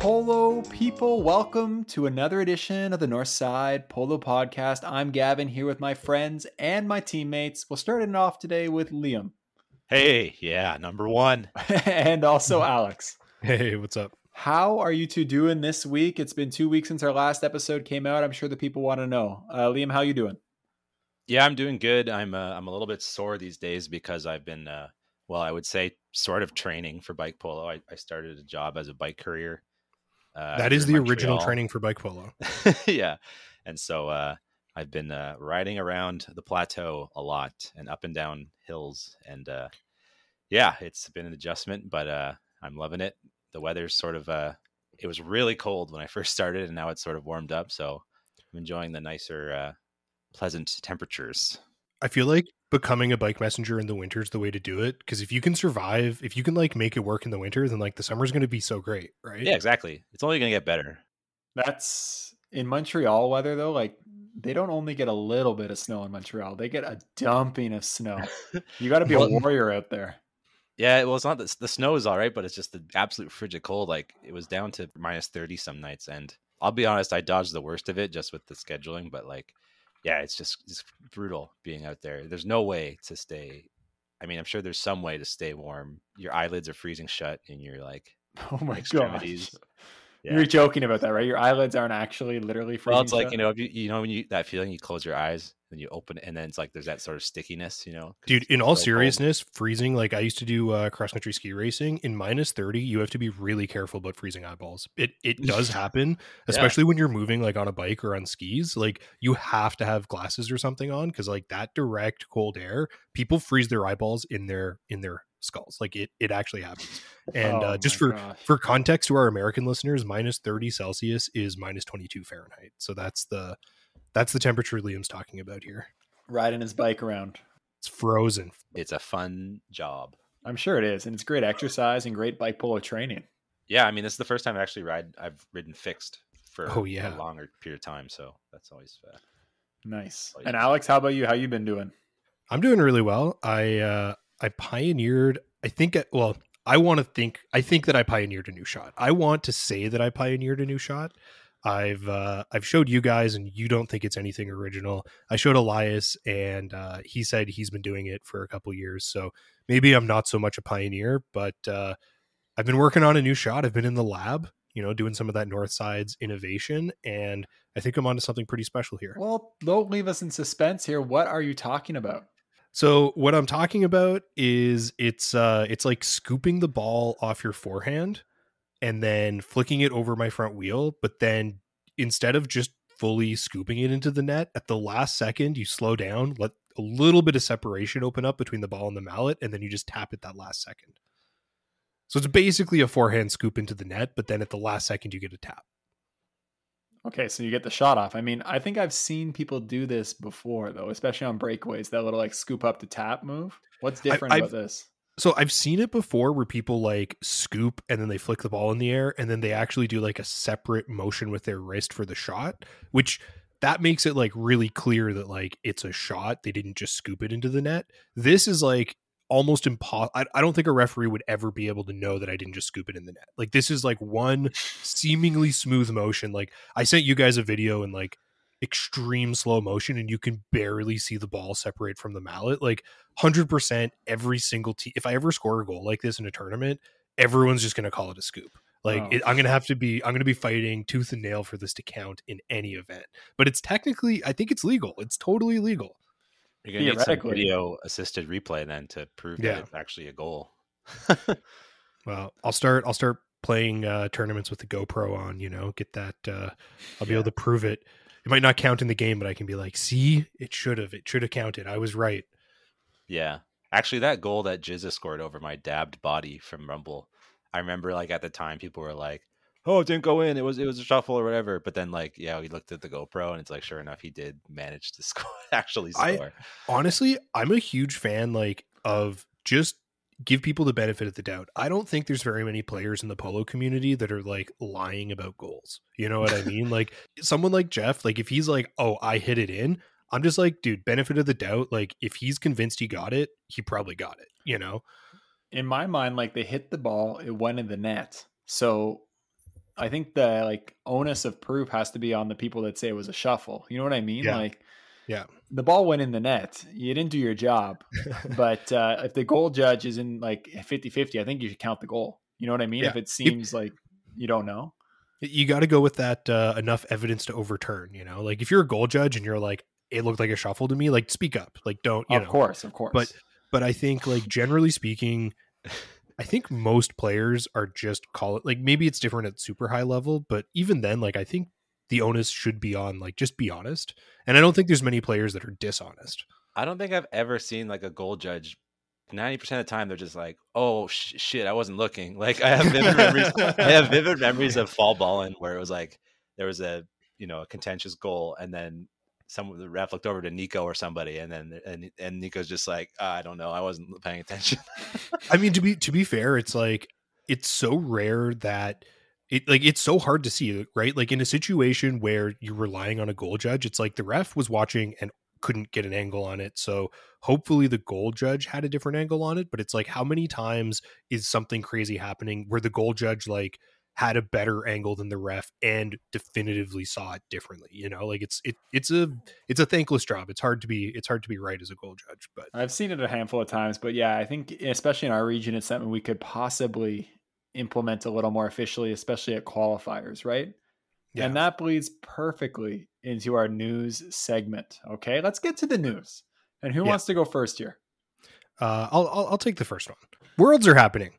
What's up, Polo people? Welcome to another edition of the Northside Polo Podcast. I'm Gavin here with my friends and my teammates. We'll start it off today with Liam. Hey, yeah, number one. and also Alex. Hey, what's up? How are you two doing this week? It's been two weeks since our last episode came out. I'm sure the people want to know. Uh, Liam, how you doing? Yeah, I'm doing good. I'm uh, I'm a little bit sore these days because I've been uh, well, I would say sort of training for bike polo. I, I started a job as a bike courier. Uh, that is the Montreal. original training for bike polo. yeah, and so uh, I've been uh, riding around the plateau a lot and up and down hills, and uh, yeah, it's been an adjustment, but uh, I'm loving it. The weather's sort of uh, it was really cold when I first started, and now it's sort of warmed up, so I'm enjoying the nicer, uh, pleasant temperatures. I feel like becoming a bike messenger in the winter is the way to do it because if you can survive, if you can like make it work in the winter, then like the summer's going to be so great, right? Yeah, exactly. It's only going to get better. That's in Montreal weather though. Like they don't only get a little bit of snow in Montreal; they get a dumping of snow. You got to be a warrior out there. Yeah, well, it's not the, the snow is all right, but it's just the absolute frigid cold. Like it was down to minus thirty some nights, and I'll be honest, I dodged the worst of it just with the scheduling. But like, yeah, it's just it's brutal being out there. There's no way to stay. I mean, I'm sure there's some way to stay warm. Your eyelids are freezing shut, and you're like, oh my extremities. Gosh. Yeah. You're joking about that, right? Your eyelids aren't actually literally freezing. Well, it's like shut? you know, you, you know when you that feeling, you close your eyes and you open it, and then it's like there's that sort of stickiness, you know. Dude, in all so seriousness, cold. freezing. Like I used to do uh, cross country ski racing. In minus thirty, you have to be really careful about freezing eyeballs. It it does happen, especially yeah. when you're moving like on a bike or on skis. Like you have to have glasses or something on because like that direct cold air, people freeze their eyeballs in their in their skulls. Like it, it actually happens. And uh, oh uh, just for gosh. for context to our American listeners, minus thirty Celsius is minus twenty two Fahrenheit. So that's the that's the temperature Liam's talking about here. Riding his bike around. It's frozen. It's a fun job. I'm sure it is, and it's great exercise and great bike polo training. Yeah, I mean, this is the first time I actually ride. I've ridden fixed for oh yeah a longer period of time, so that's always uh, nice. And Alex, how about you? How you been doing? I'm doing really well. I uh, I pioneered, I think, well, I want to think, I think that I pioneered a new shot. I want to say that I pioneered a new shot. I've uh, I've showed you guys, and you don't think it's anything original. I showed Elias, and uh, he said he's been doing it for a couple years. So maybe I'm not so much a pioneer, but uh, I've been working on a new shot. I've been in the lab, you know, doing some of that North Sides innovation, and I think I'm onto something pretty special here. Well, don't leave us in suspense here. What are you talking about? So what I'm talking about is it's uh it's like scooping the ball off your forehand and then flicking it over my front wheel, but then instead of just fully scooping it into the net at the last second you slow down, let a little bit of separation open up between the ball and the mallet and then you just tap it that last second. So it's basically a forehand scoop into the net, but then at the last second you get a tap. Okay, so you get the shot off. I mean, I think I've seen people do this before, though, especially on breakaways. That little like scoop up the tap move. What's different I, about this? So I've seen it before where people like scoop and then they flick the ball in the air and then they actually do like a separate motion with their wrist for the shot, which that makes it like really clear that like it's a shot. They didn't just scoop it into the net. This is like almost impossible. I, I, don't think a referee would ever be able to know that I didn't just scoop it in the net. Like this is like one seemingly smooth motion. Like I sent you guys a video in like extreme slow motion and you can barely see the ball separate from the mallet. Like 100% every single team. If I ever score a goal like this in a tournament, everyone's just going to call it a scoop. Like oh. it, I'm going to have to be I'm going to be fighting tooth and nail for this to count in any event. But it's technically I think it's legal. It's totally legal. You're gonna need some video assisted replay then to prove yeah. that it's actually a goal. well, I'll start. I'll start playing uh, tournaments with the GoPro on. You know, get that. Uh, I'll be yeah. able to prove it. It might not count in the game, but I can be like, see, it should have. It should have counted. I was right. Yeah, actually, that goal that Jizza scored over my dabbed body from Rumble. I remember, like at the time, people were like, oh, it didn't go in. It was it was a shuffle or whatever. But then like, yeah, we looked at the GoPro and it's like, sure enough, he did manage to score. Actually, score. I, honestly, I'm a huge fan like of just give people the benefit of the doubt. I don't think there's very many players in the polo community that are like lying about goals. You know what I mean? like someone like Jeff, like if he's like, "Oh, I hit it in," I'm just like, dude, benefit of the doubt. Like if he's convinced he got it, he probably got it. You know. In my mind, like they hit the ball, it went in the net. So I think the like onus of proof has to be on the people that say it was a shuffle. You know what I mean? Yeah. Like, Yeah. the ball went in the net. You didn't do your job. but uh, if the goal judge is in like 50 50, I think you should count the goal. You know what I mean? Yeah. If it seems like you don't know. you got to go with that uh, enough evidence to overturn. You know, like if you're a goal judge and you're like, it looked like a shuffle to me, like speak up, like don't you of know. course, of course. But but I think like generally speaking, I think most players are just call it like maybe it's different at super high level, but even then, like I think the onus should be on like just be honest. And I don't think there's many players that are dishonest. I don't think I've ever seen like a goal judge. Ninety percent of the time, they're just like, "Oh sh- shit, I wasn't looking." Like I have vivid memories. I have vivid memories of fall balling where it was like there was a you know a contentious goal, and then some of the ref looked over to Nico or somebody, and then and and Nico's just like, "Ah, "I don't know, I wasn't paying attention." I mean, to be to be fair, it's like it's so rare that it like it's so hard to see, it, right? Like in a situation where you're relying on a goal judge, it's like the ref was watching and couldn't get an angle on it. So hopefully the goal judge had a different angle on it. But it's like how many times is something crazy happening where the goal judge like had a better angle than the ref and definitively saw it differently? You know, like it's it it's a it's a thankless job. It's hard to be it's hard to be right as a goal judge, but I've seen it a handful of times, but yeah, I think especially in our region, it's something we could possibly implement a little more officially, especially at qualifiers, right? yeah. And that bleeds perfectly into our news segment. Okay, let's get to the news. And who Yeah. wants to go first here? Uh, I'll, I'll I'll take the first one. Worlds are happening.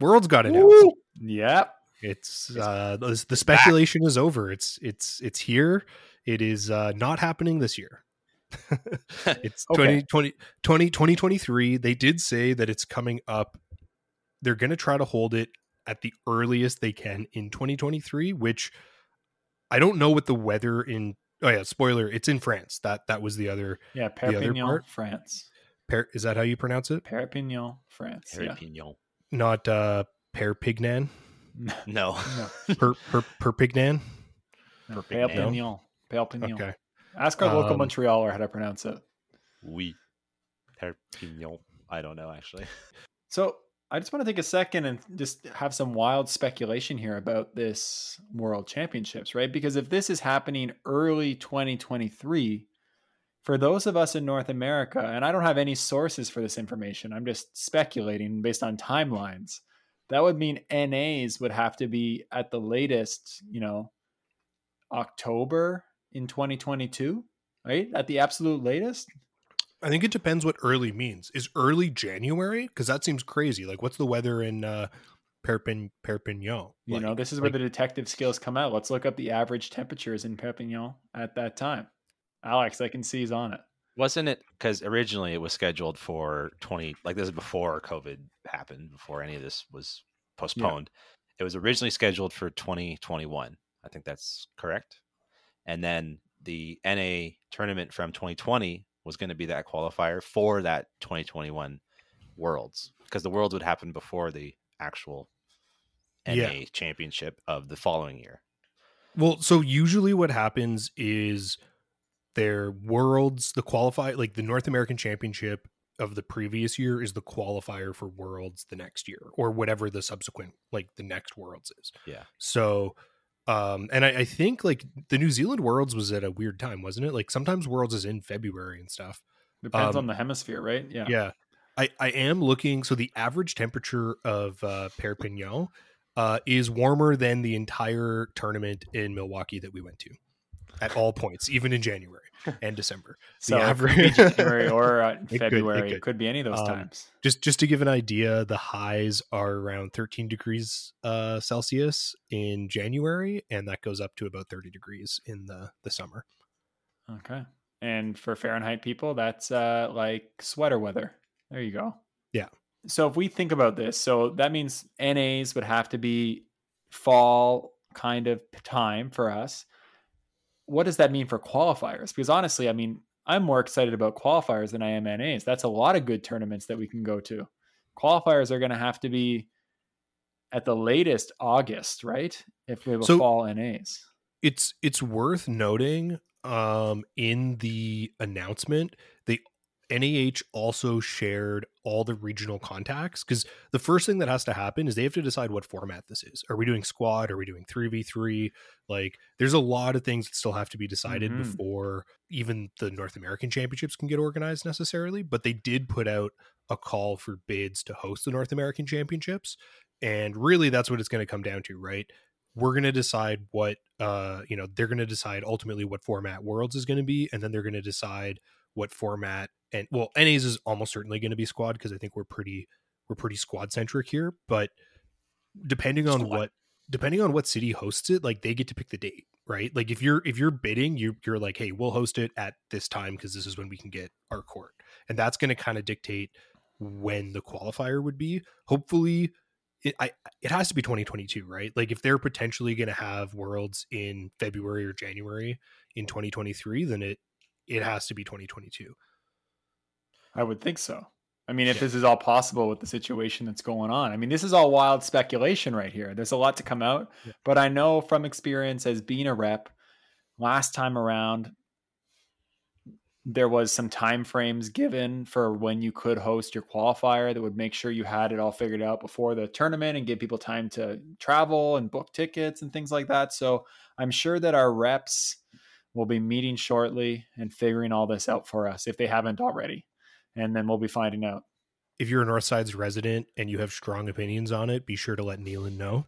Worlds got announced. Yep. It's uh the, the speculation is over. It's it's it's here. It is uh not happening this year. it's Okay. 2020 20 2023. They did say that it's coming up. They're going to try to hold it at the earliest they can in 2023, which I don't know what the weather in Oh yeah, spoiler, it's in France. That that was the other Yeah, other Perpignan, part? France. Per, is that how you pronounce it? Perpignan, France. Harry Yeah. Not uh Perpignan? No, No, Per, per, Perpignan? no, Perpignan. Perpignan. Perpignan. Okay. Ask our local Um, Montrealer how to pronounce it. oui, Perpignan. I don't know actually. So I just want to take a second and just have some wild speculation here about this World Championships, right? Because if this is happening early 2023, for those of us in North America, and I don't have any sources for this information, I'm just speculating based on timelines. That would mean NAs would have to be at the latest, you know, October in 2022, right? At the absolute latest. I think it depends what early means. Is early January? Because that seems crazy. Like, what's the weather in uh, Perpignan? Perpignan? You Like- know, this is where like- the detective skills come out. Let's look up the average temperatures in Perpignan at that time. Alex, I can see he's on it. Wasn't it because originally it was scheduled for 20, like this is before COVID happened, before any of this was postponed. It was originally scheduled for 2021. I think that's correct. And then the NA tournament from 2020 was going to be that qualifier for that 2021 Worlds because the Worlds would happen before the actual NA Yeah. championship of the following year. Well, so usually what happens is their worlds, the qualify, like the North American Championship of the previous year is the qualifier for worlds the next year or whatever the subsequent, like the next worlds is. Yeah. So, um, and I, I think like the New Zealand worlds was at a weird time, wasn't it? Like sometimes worlds is in February and stuff. Depends Um, on the hemisphere, right? Yeah. Yeah. I, I am looking. So the average temperature of uh, Perpignan uh, is warmer than the entire tournament in Milwaukee that we went to at all points, even in January and December. So the could average- January or uh, could, it February. It could. could. be any of those Um, times. Just just to give an idea, the highs are around 13 degrees uh, Celsius in January, and that goes up to about 30 degrees in the the summer. Okay. And for Fahrenheit people, that's uh, like sweater weather. There you go. Yeah. So if we think about this, so that means NAs would have to be fall kind of time for us. What does that mean for qualifiers? Because honestly, I mean, I'm more excited about qualifiers than I am NAs. That's a lot of good tournaments that we can go to. Qualifiers are going to have to be at the latest August, right? If we have a So- fall NAs. it's it's worth noting um in the announcement NAH also shared all the regional contacts because the first thing that has to happen is they have to decide what format this is. Are we doing squad? Are we doing 3v3? Like, there's a lot of things that still have to be decided Mhm. before even the North American Championships can get organized necessarily. But they did put out a call for bids to host the North American Championships. And really, that's what it's going to come down to, right? We're going to decide what, uh, you know, they're going to decide ultimately what format Worlds is going to be. And then they're going to decide what format and well NA's is almost certainly going to be squad because I think we're pretty we're pretty squad centric here but depending on Squad. what depending on what city hosts it like they get to pick the date right? Like if you're if you're bidding you you're like hey we'll host it at this time because this is when we can get our court and that's going to kind of dictate when the qualifier would be. Hopefully it, I, it has to be 2022 right? Like if they're potentially going to have worlds in february or january in 2023 then it it has to be 2022 I would think so. I mean, if Yeah. this is all possible with the situation that's going on, I mean, this is all wild speculation right here. There's a lot to come out, Yeah. but I know from experience as being a rep, last time around, there was some time frames given for when you could host your qualifier that would make sure you had it all figured out before the tournament and give people time to travel and book tickets and things like that. So I'm sure that our reps will be meeting shortly and figuring all this out for us if they haven't already and then we'll be finding out. if you're a Northside's resident and you have strong opinions on it, be sure to let Neelan know.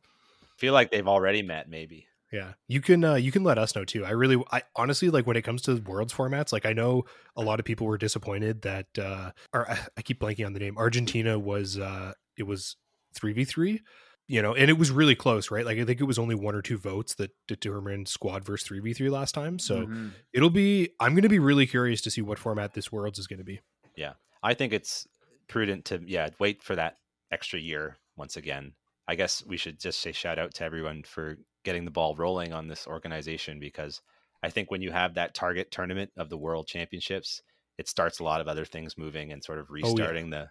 feel like they've already met, maybe. Yeah, you can uh, you can let us know too. I really, I honestly like when it comes to worlds formats. Like I know a lot of people were disappointed that, uh, or I, I keep blanking on the name. Argentina was uh, it was three v three, you know, and it was really close, right? Like I think it was only one or two votes that determined squad versus three v three last time. So Mhm. it'll be. I'm going to be really curious to see what format this worlds is going to be. Yeah, I think it's prudent to yeah wait for that extra year once again. I guess we should just say shout out to everyone for getting the ball rolling on this organization because I think when you have that target tournament of the World Championships, it starts a lot of other things moving and sort of yeah. restarting the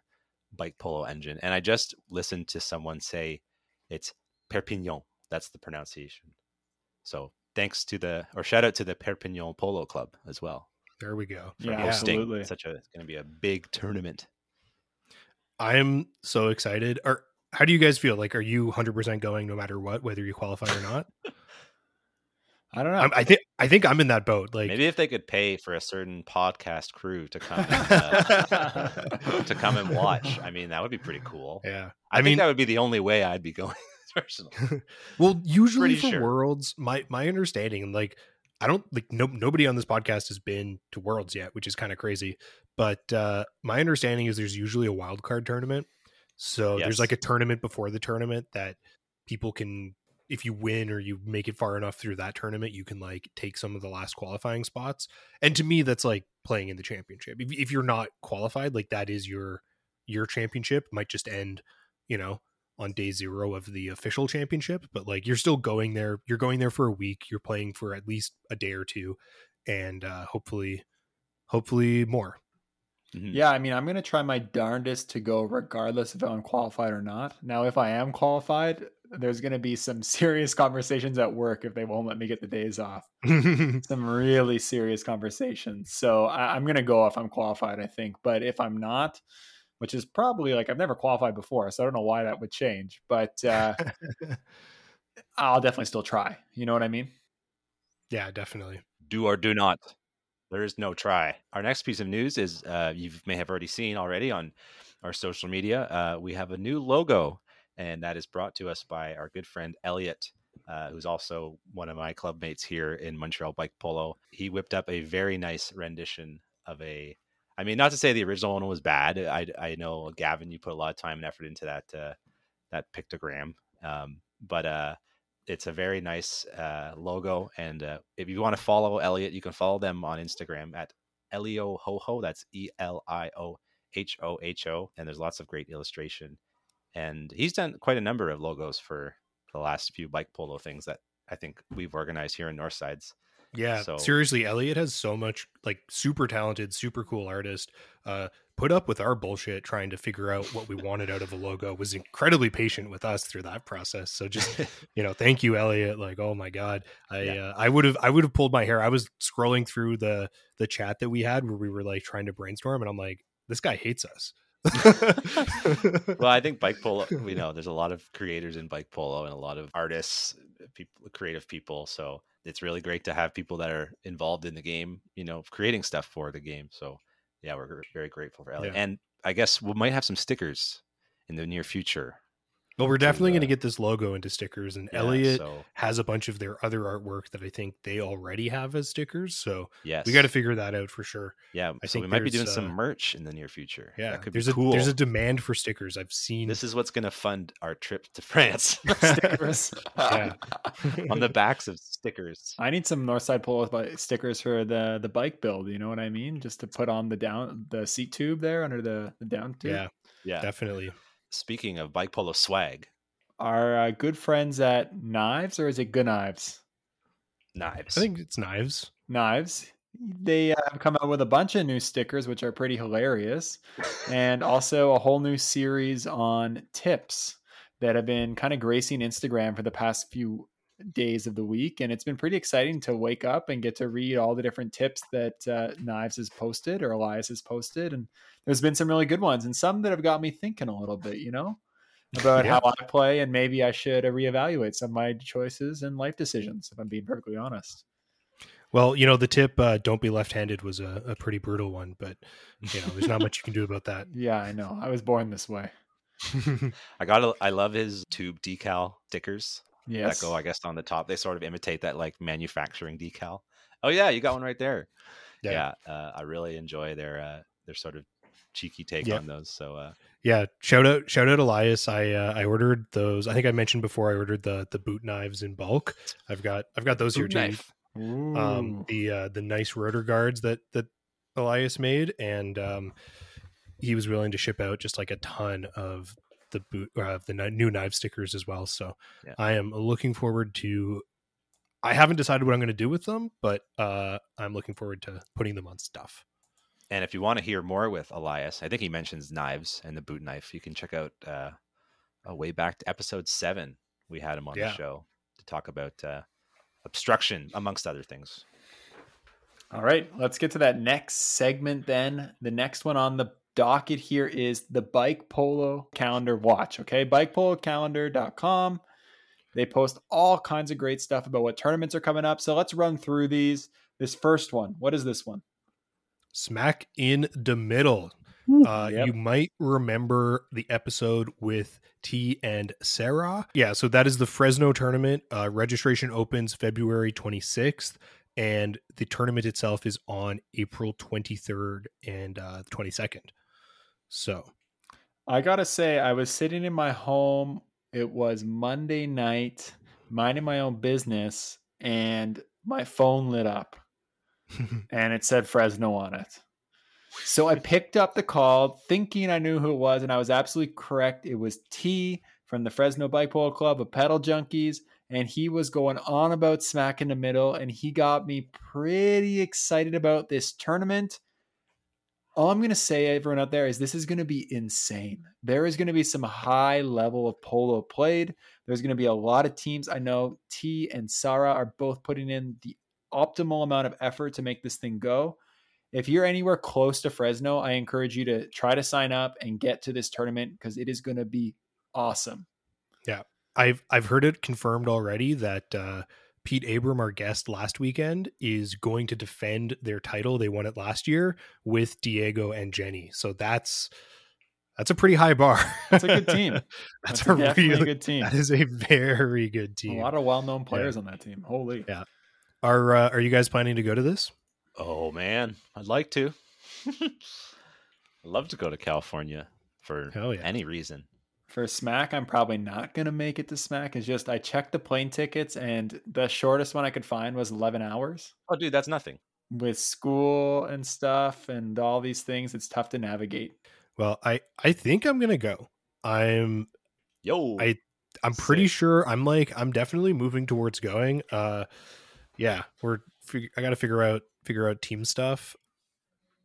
bike polo engine. And I just listened to someone say it's Perpignan. That's the pronunciation. So thanks to the or shout out to the Perpignan Polo Club as well There we go. for Yeah, hosting absolutely. such a it's going to be a big tournament. I'm so excited. Or how do you guys feel? Like, are you 100% going no matter what, whether you qualify or not? I don't know. I'm, I think I think I'm in that boat. Like, Maybe if they could pay for a certain podcast crew to come uh, to come and watch, I mean that would be pretty cool. yeah. I, I think mean, that would be the only way I'd be going personally. well, usually pretty for sure. worlds, my my understanding, and like, I don't like no nobody on this podcast has been to worlds yet, which is kind of crazy. But uh my understanding is there's usually a wild card tournament. So there's like a tournament before the tournament that people can if you win or you make it far enough through that tournament, you can like take some of the last qualifying spots. And to me, that's like playing in the championship. If, if you're not qualified, like that is your your championship might just end, you know, on day zero of the official championship. But like you're still going there. You're going there for a week. You're playing for at least a day or two, and uh, hopefully, hopefully more. Mhm. yeah, I mean, I'm going to try my darndest to go regardless if I'm qualified or not. Now, if I am qualified, there's going to be some serious conversations at work if they won't let me get the days off. Some really serious conversations. So I, I'm going to go if I'm qualified, I think. But if I'm not, which is probably like I've never qualified before, so I don't know why that would change. But uh, I'll definitely still try. You know what I mean? yeah, definitely. Do or do not. There is no try. Our next piece of news is uh, you may have already seen already on our social media. Uh, we have a new logo, and that is brought to us by our good friend Elliot, uh, who's also one of my clubmates here in Montreal Bike Polo. He whipped up a very nice rendition of a. I mean, not to say the original one was bad. I, I know Gavin, you put a lot of time and effort into that uh, that pictogram, um, but uh, it's a very nice uh, logo. And uh, if you want to follow Elliot, you can follow them on Instagram at Elio Hoho. That's E L I O H O H O. And there's lots of great illustration. And he's done quite a number of logos for the last few bike polo things that I think we've organized here in Northsides. Yeah, So- seriously, Elliot has so much like super talented, super cool artist. Uh, put up with our bullshit trying to figure out what we wanted out of a logo. Was incredibly patient with us through that process. So just you know, thank you, Elliot. Like, oh my god, I Yeah. uh, I would have I would have pulled my hair. I was scrolling through the the chat that we had where we were like trying to brainstorm, and I'm like, this guy hates us. well, I think bike polo. We know there's a lot of creators in bike polo and a lot of artists, people, creative people. So it's really great to have people that are involved in the game. You know, creating stuff for the game. So yeah, we're very grateful for Elliot. Yeah. And I guess we might have some stickers in the near future. Well, we're definitely going to uh, get this logo into stickers, and Yeah, Elliot So has a bunch of their other artwork that I think they already have as stickers. So yes, we got to figure that out for sure. Yeah, I so think we might be doing there's, some uh, merch in the near future. Yeah, that could there's be a cool. there's a demand for stickers. I've seen. this is what's going to fund our trip to France Stickers. On the backs of stickers. I need some Northside Polo bi- stickers for the the bike build. You know what I mean? Just to put on the down the seat tube there under the the down tube. yeah, Yeah. definitely. Speaking of bike polo swag, Our uh, good friends at Knives, or is it Good Knives? knives. I think it's knives. Knives. They uh, have come out with a bunch of new stickers, which are pretty hilarious, and also a whole new series on tips that have been kind of gracing Instagram for the past few days of the week. And it's been pretty exciting to wake up and get to read all the different tips that uh, Knives has posted or Elias has posted. And there's been some really good ones and some that have got me thinking a little bit, you know, about Yeah. how I play. And maybe I should uh, reevaluate some of my choices and life decisions, if I'm being perfectly honest. Well, you know, the tip uh, "don't be left-handed" was a, a pretty brutal one, but you know, there's not much you can do about that. Yeah, I know. I was born this way. I got. to I love his tube decal stickers Yes. that go, I guess, on the top. They sort of imitate that like manufacturing decal. Oh yeah, you got one right there. Yeah. Yeah, uh, I really enjoy their uh, their sort of cheeky take Yeah. on those. So uh, yeah, shout out, shout out, Elias. I uh, I ordered those. I think I mentioned before. I ordered the the boot knives in bulk. I've got I've got those here boot too. knife. Um, the uh, the nice rotor guards that that Elias made, and um, he was willing to ship out just like a ton of the boot uh, of the new knife stickers as well. So Yeah. I am looking forward to. I haven't decided what I'm going to do with them, but uh, I'm looking forward to putting them on stuff. And if you want to hear more with Elias, I think he mentions knives and the boot knife. You can check out uh, uh, way back to episode seven. We had him on Yeah. the show to talk about uh, obstruction, amongst other things. All right, let's get to that next segment then. The next one on the docket here is the Bike Polo Calendar Watch. Okay, bikepolocalendar.com. They post all kinds of great stuff about what tournaments are coming up. So let's run through these. This first one, what is this one? Smack in the middle. Uh, Yep. You might remember the episode with T and Sarah. Yeah, so that is the Fresno tournament. Uh, registration opens February 26th, and the tournament itself is on April 23rd and uh, 22nd. So, I gotta say, I was sitting in my home. It was Monday night, minding my own business, and my phone lit up. and it said Fresno on it. So I picked up the call thinking I knew who it was, and I was absolutely correct. It was T from the Fresno Bike Club of Pedal Junkies, and he was going on about smack in the middle, and he got me pretty excited about this tournament. All I'm going to say, everyone out there, is this is going to be insane. There is going to be some high level of polo played. There's going to be a lot of teams. I know T and Sarah are both putting in the optimal amount of effort to make this thing go. If you're anywhere close to Fresno, I encourage you to try to sign up and get to this tournament because it is going to be awesome. Yeah. I've I've heard it confirmed already that uh, Pete Abram, our guest last weekend, is going to defend their title. They won it last year with Diego and Jenny. So that's that's a pretty high bar. That's a good team. that's, That's a really good team. That is a very good team. A lot of well-known players on that team. Holy. Yeah. Are uh, are you guys planning to go to this? Oh man, I'd like to. I'd love to go to California for yeah. any reason. For Smack, I'm probably not going to make it to Smack. It's just I checked the plane tickets and the shortest one I could find was 11 hours. Oh, dude, that's nothing. With school and stuff and all these things, it's tough to navigate. Well, I I think I'm gonna go. I'm Yo, I- I'm pretty Sick. sure I'm like I'm definitely moving towards going. Uh, yeah, we're I got to figure out figure out team stuff.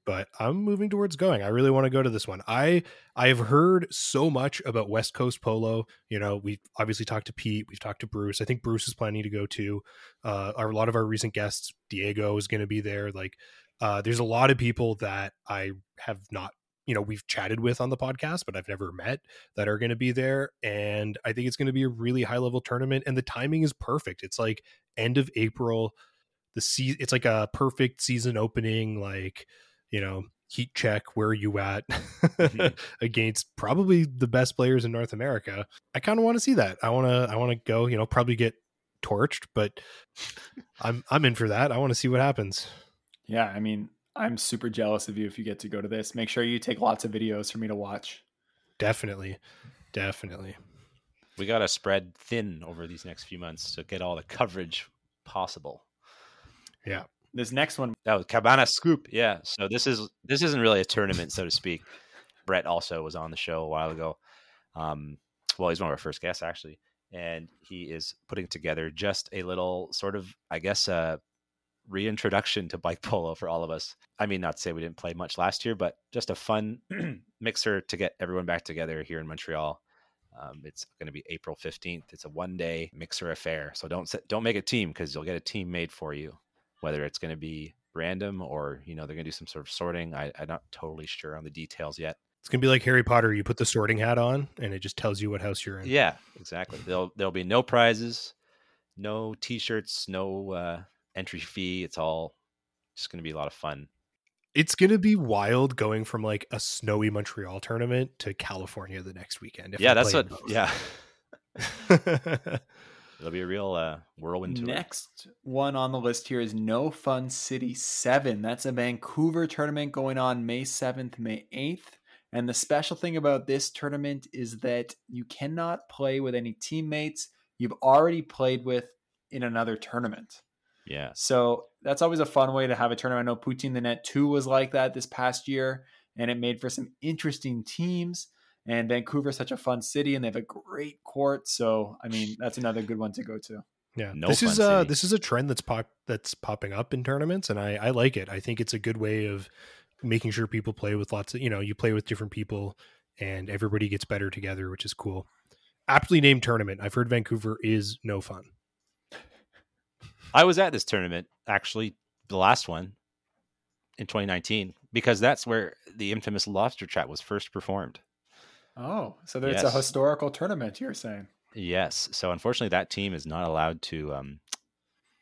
But I'm moving towards going. I really want to go to this one. I I've heard so much about West Coast polo. You know, we've obviously talked to Pete. We've talked to Bruce. I think Bruce is planning to go too. Uh, our, a lot of our recent guests, Diego is going to be there. Like, uh, there's a lot of people that I have not you know we've chatted with on the podcast but i've never met that are going to be there and i think it's going to be a really high level tournament and the timing is perfect. It's like end of april the sea it's like a perfect season opening like you know heat check where are you at Mhm. against probably the best players in north america. I kind of want to see that. I want to i want to go you know probably get torched but i'm i'm in for that. I want to see what happens. Yeah, I mean, I'm super jealous of you if you get to go to this. Make sure you take lots of videos for me to watch. definitely definitely We got to spread thin over these next few months to get all the coverage possible. Yeah. This next one, That was Cabana Scoop. Yeah. So this is this isn't really a tournament, so to speak. Brett also was on the show a while ago. Um, well, he's one of our first guests actually, and he is putting together just a little sort of, I guess, uh, reintroduction to bike polo for all of us. I mean, not to say we didn't play much last year, but just a fun mixer to get everyone back together here in Montreal. Um, it's going to be April fifteenth. It's a one-day mixer affair, so don't set, don't make a team because you'll get a team made for you whether it's going to be random or you know they're going to do some sort of sorting I, i'm not totally sure on the details yet It's gonna be like Harry Potter. You put the sorting hat on, and it just tells you what house you're in. yeah exactly there'll there'll be no prizes no t-shirts no uh entry fee it's all just going to be a lot of fun It's gonna be wild going from like a snowy Montreal tournament to California the next weekend. if yeah that's what both. yeah it'll be a real uh whirlwind tour. next one on the list here is No Fun City 7. That's a Vancouver tournament going on May 7th, May 8th. And the special thing about this tournament is that you cannot play with any teammates you've already played with in another tournament. Yeah So that's always a fun way to have a tournament. I know Poutine the Net 2 was like that this past year, and it made for some interesting teams. And Vancouver's such a fun city, and they have a great court. So, I mean, that's another good one to go to. Yeah, No this is fun uh city. this is a trend that's pop that's popping up in tournaments, and I I like it. I think it's a good way of making sure people play with lots of you know you play with different people, and everybody gets better together, which is cool. Aptly named tournament. I've heard Vancouver is no fun. I was at this tournament actually the last one in 2019 because that's where the infamous lobster trap was first performed Oh, so there's a historical tournament, you're saying? Yes. So unfortunately, that team is not allowed to um,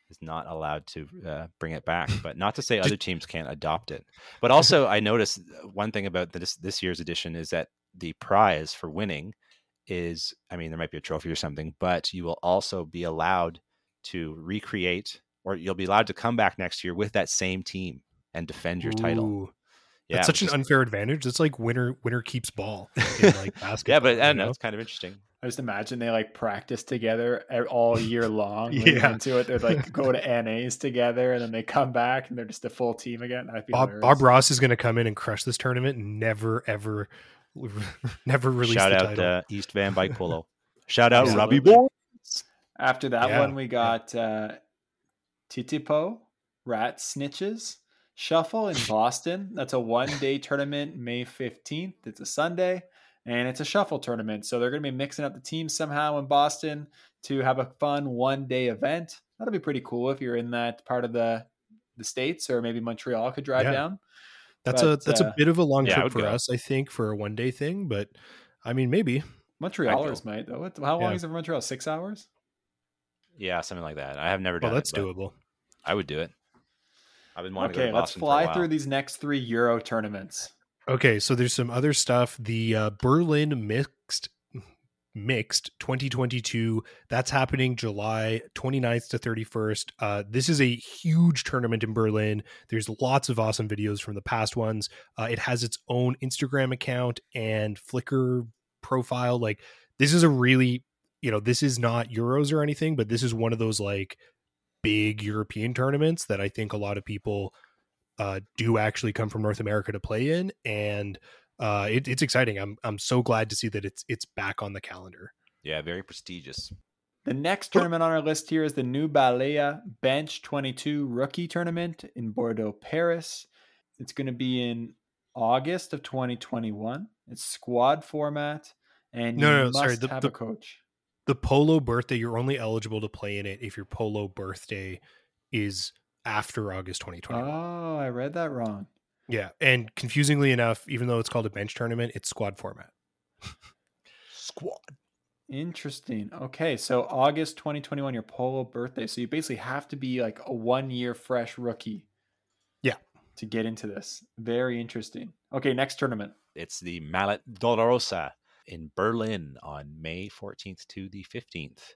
is not allowed to uh, bring it back. But not to say other teams can't adopt it. But also, I noticed one thing about this this year's edition is that the prize for winning is, I mean, there might be a trophy or something, but you will also be allowed to recreate, or you'll be allowed to come back next year with that same team and defend your title. Ooh, Yeah, That's such which an is- unfair advantage. It's like winner winner keeps ball in like basketball. yeah, but I don't know. know? It's kind of interesting. I just imagine they like practice together all year long. leading Yeah. Into it, they're like go to NAs together, and then they come back, and they're just a full team again. That'd be Bob. Bob Ross is going to come in and crush this tournament and never ever never release Shout the out title. uh, East Van Bike Polo. Shout out Robbie Absolutely. Boy. After that Yeah. one, we got uh, Titipo, Rat Snitches, Shuffle in Boston. That's a one day tournament, May 15th. It's a Sunday, and it's a shuffle tournament. So they're going to be mixing up the teams somehow in Boston to have a fun one day event. That'll be pretty cool if you're in that part of the the states, or maybe Montreal could drive Yeah. down. That's a that's uh, a bit of a long yeah, trip for go. us, I think, for a one day thing. But I mean, maybe Montrealers might though. What, how long Yeah. is it from Montreal? Six hours? Yeah, something like that. I have never done that. well, that's it. doable. I would do it. I've been wanting to go Okay, to let's Boston for a fly through these next three Euro tournaments. Okay, so there's some other stuff. The uh, Berlin mixed mixed 2022 that's happening july 29th to 31st uh, this is a huge tournament in berlin there's lots of awesome videos from the past ones uh, it has its own instagram account and flickr profile like this is a really you know this is not euros or anything but this is one of those like big european tournaments that i think a lot of people uh, do actually come from north america to play in and uh, it, it's exciting. I'm I'm so glad to see that it's it's back on the calendar. Yeah, very prestigious. The next tournament on our list here is the New Balea Bench 22 Rookie Tournament in Bordeaux, Paris. It's going to be in August of 2021. It's squad format, and No, you no, must sorry, the- have the- a coach. The polo birthday, you're only eligible to play in it if your polo birthday is after August 2020. Oh, I read that wrong. yeah. And confusingly enough, even though it's called a bench tournament, it's squad format. Squad. Interesting. Okay, so August 2021, your polo birthday. So you basically have to be like a one year fresh rookie. Yeah. To get into this. Very interesting. Okay, next tournament. It's the Mallet Dolorosa in Berlin on May 14th to the 15th.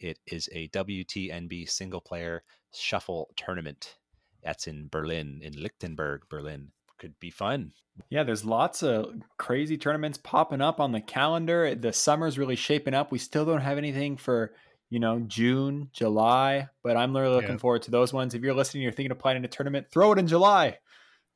It is a WTNB single player shuffle tournament. That's in Berlin, in Lichtenberg, Berlin. Could be fun. Yeah, there's lots of crazy tournaments popping up on the calendar. The summer's really shaping up. We still don't have anything for, you know, June, July, but I'm really looking Yeah. forward to those ones. If you're listening, you're thinking of playing in a tournament, throw it in July.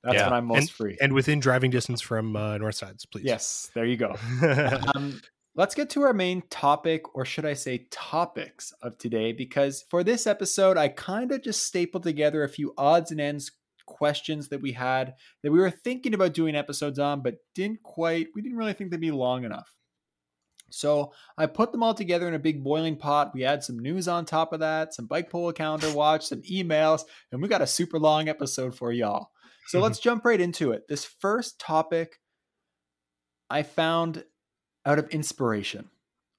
That's Yeah. when I'm most and, free. and within driving distance from uh, North Sides, please. yes, there you go. um, let's get to our main topic, or should I say topics of today, because for this episode, I kind of just stapled together a few odds and ends questions that we had that we were thinking about doing episodes on, but didn't quite, we didn't really think they'd be long enough. So I put them all together in a big boiling pot. We had some news on top of that, some bike polo calendar watch, some emails, and we got a super long episode for y'all. So let's mm-hmm. jump right into it. This first topic I found out of inspiration.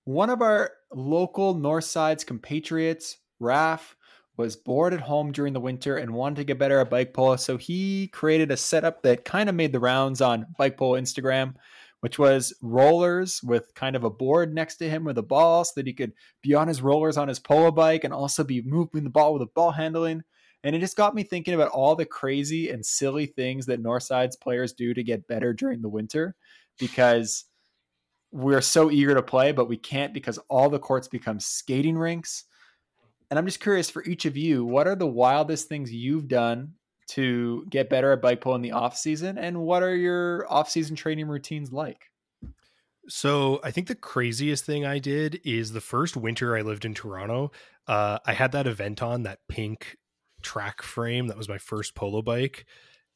One of our local North Sides compatriots, Raf, was bored at home during the winter and wanted to get better at bike polo. So he created a setup that kind of made the rounds on bike polo Instagram, which was rollers with kind of a board next to him with a ball so that he could be on his rollers on his polo bike and also be moving the ball with a ball handling. And it just got me thinking about all the crazy and silly things that Northside's players do to get better during the winter because we're so eager to play, but we can't because all the courts become skating rinks. And I'm just curious for each of you, what are the wildest things you've done to get better at bike polo in the off season? And what are your off season training routines like? So I think the craziest thing I did is the first winter I lived in Toronto. Uh, I had that event on that pink track frame that was my first polo bike,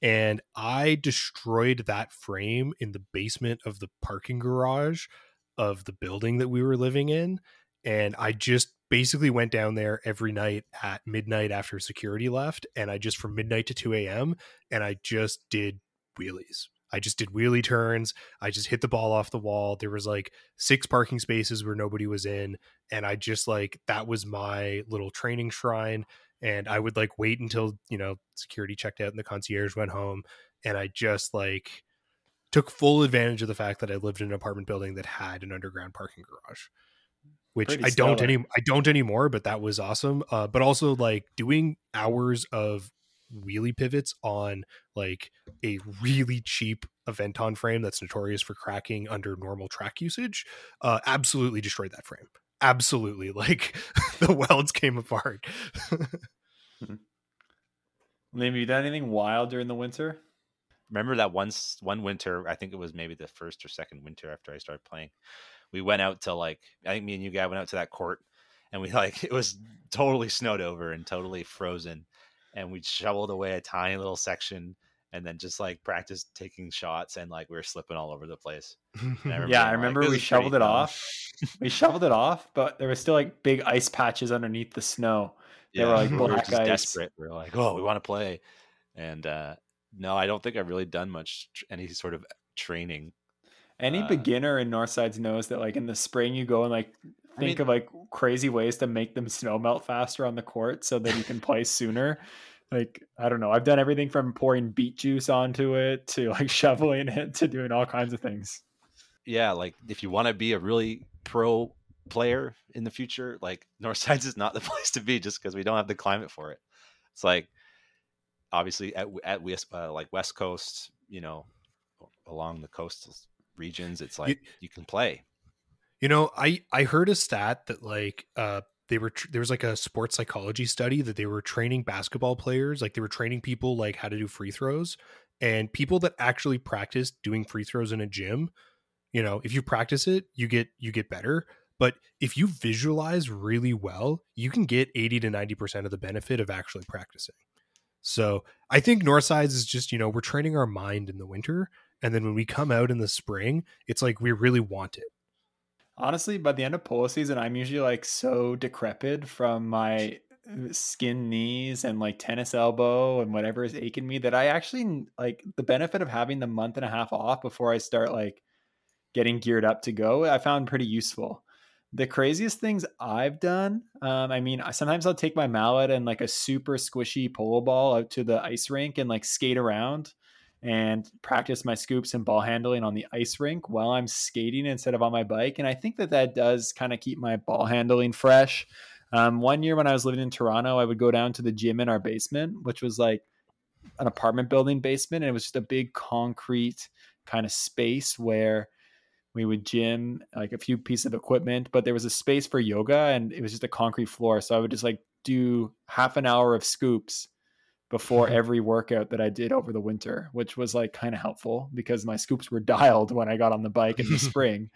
and I destroyed that frame in the basement of the parking garage of the building that we were living in. And I just basically went down there every night at midnight after security left, and I just from midnight to two a.m. and I just did wheelies. I just did wheelie turns. I just hit the ball off the wall. There was like six parking spaces where nobody was in, and I just like that was my little training shrine. And I would like wait until you know security checked out and the concierge went home, and I just like took full advantage of the fact that I lived in an apartment building that had an underground parking garage. Which Pretty I don't any I don't anymore, but that was awesome. Uh, but also like doing hours of wheelie pivots on like a really cheap Aventon frame that's notorious for cracking under normal track usage, uh, absolutely destroyed that frame. Absolutely, like the welds came apart. Hmm. Liam, have you done anything wild during the winter? Remember that once one winter, I think it was maybe the first or second winter after I started playing. We went out to like I think me and you guy went out to that court and we like it was totally snowed over and totally frozen. And we shoveled away a tiny little section and then just like practice taking shots and like we were slipping all over the place. I Yeah, I being like, remember we shoveled it fun." off. We shoveled it off, but there was still like big ice patches underneath the snow. They were like we were just ice. desperate. We were like, oh, we want to play. And uh no, I don't think I've really done much any sort of training. Any Uh, beginner in Northsides knows that like in the spring you go and like I think mean- of like crazy ways to make them snow melt faster on the court so that you can play sooner. Like I don't know, I've done everything from pouring beet juice onto it to like shoveling it to doing all kinds of things. yeah, like if you want to be a really pro player in the future, like Northsides is not the place to be just because we don't have the climate for it. It's like obviously at at West uh, like West Coast, you know, along the coastal regions, it's like you, can play. You know, I I heard a stat that like uh they were there was like a sports psychology study that they were training basketball players like they were training people like how to do free throws and people that actually practice doing free throws in a gym, you know, if you practice it, you get you get better, But if you visualize really well, you can get 80 to 90% of the benefit of actually practicing. So I think Northsides is just, you know, we're training our mind in the winter. And then when we come out in the spring, it's like we really want it. Honestly, by the end of polo season, I'm usually like so decrepit from my skin knees and like tennis elbow and whatever is aching me that I actually like the benefit of having the month and a half off before I start like getting geared up to go, I found pretty useful. The craziest things I've done, um, I mean, sometimes I'll take my mallet and like a super squishy polo ball out to the ice rink and like skate around and practice my scoops and ball handling on the ice rink while I'm skating instead of on my bike. And I think that that does kind of keep my ball handling fresh. Um, one year when I was living in Toronto, I would go down to the gym in our basement, which was like an apartment building basement. And it was just a big concrete kind of space where we would gym like a few pieces of equipment, but there was a space for yoga and it was just a concrete floor. So I would just like do half an hour of scoops before every workout that I did over the winter, which was like kind of helpful because my scoops were dialed when I got on the bike in the spring,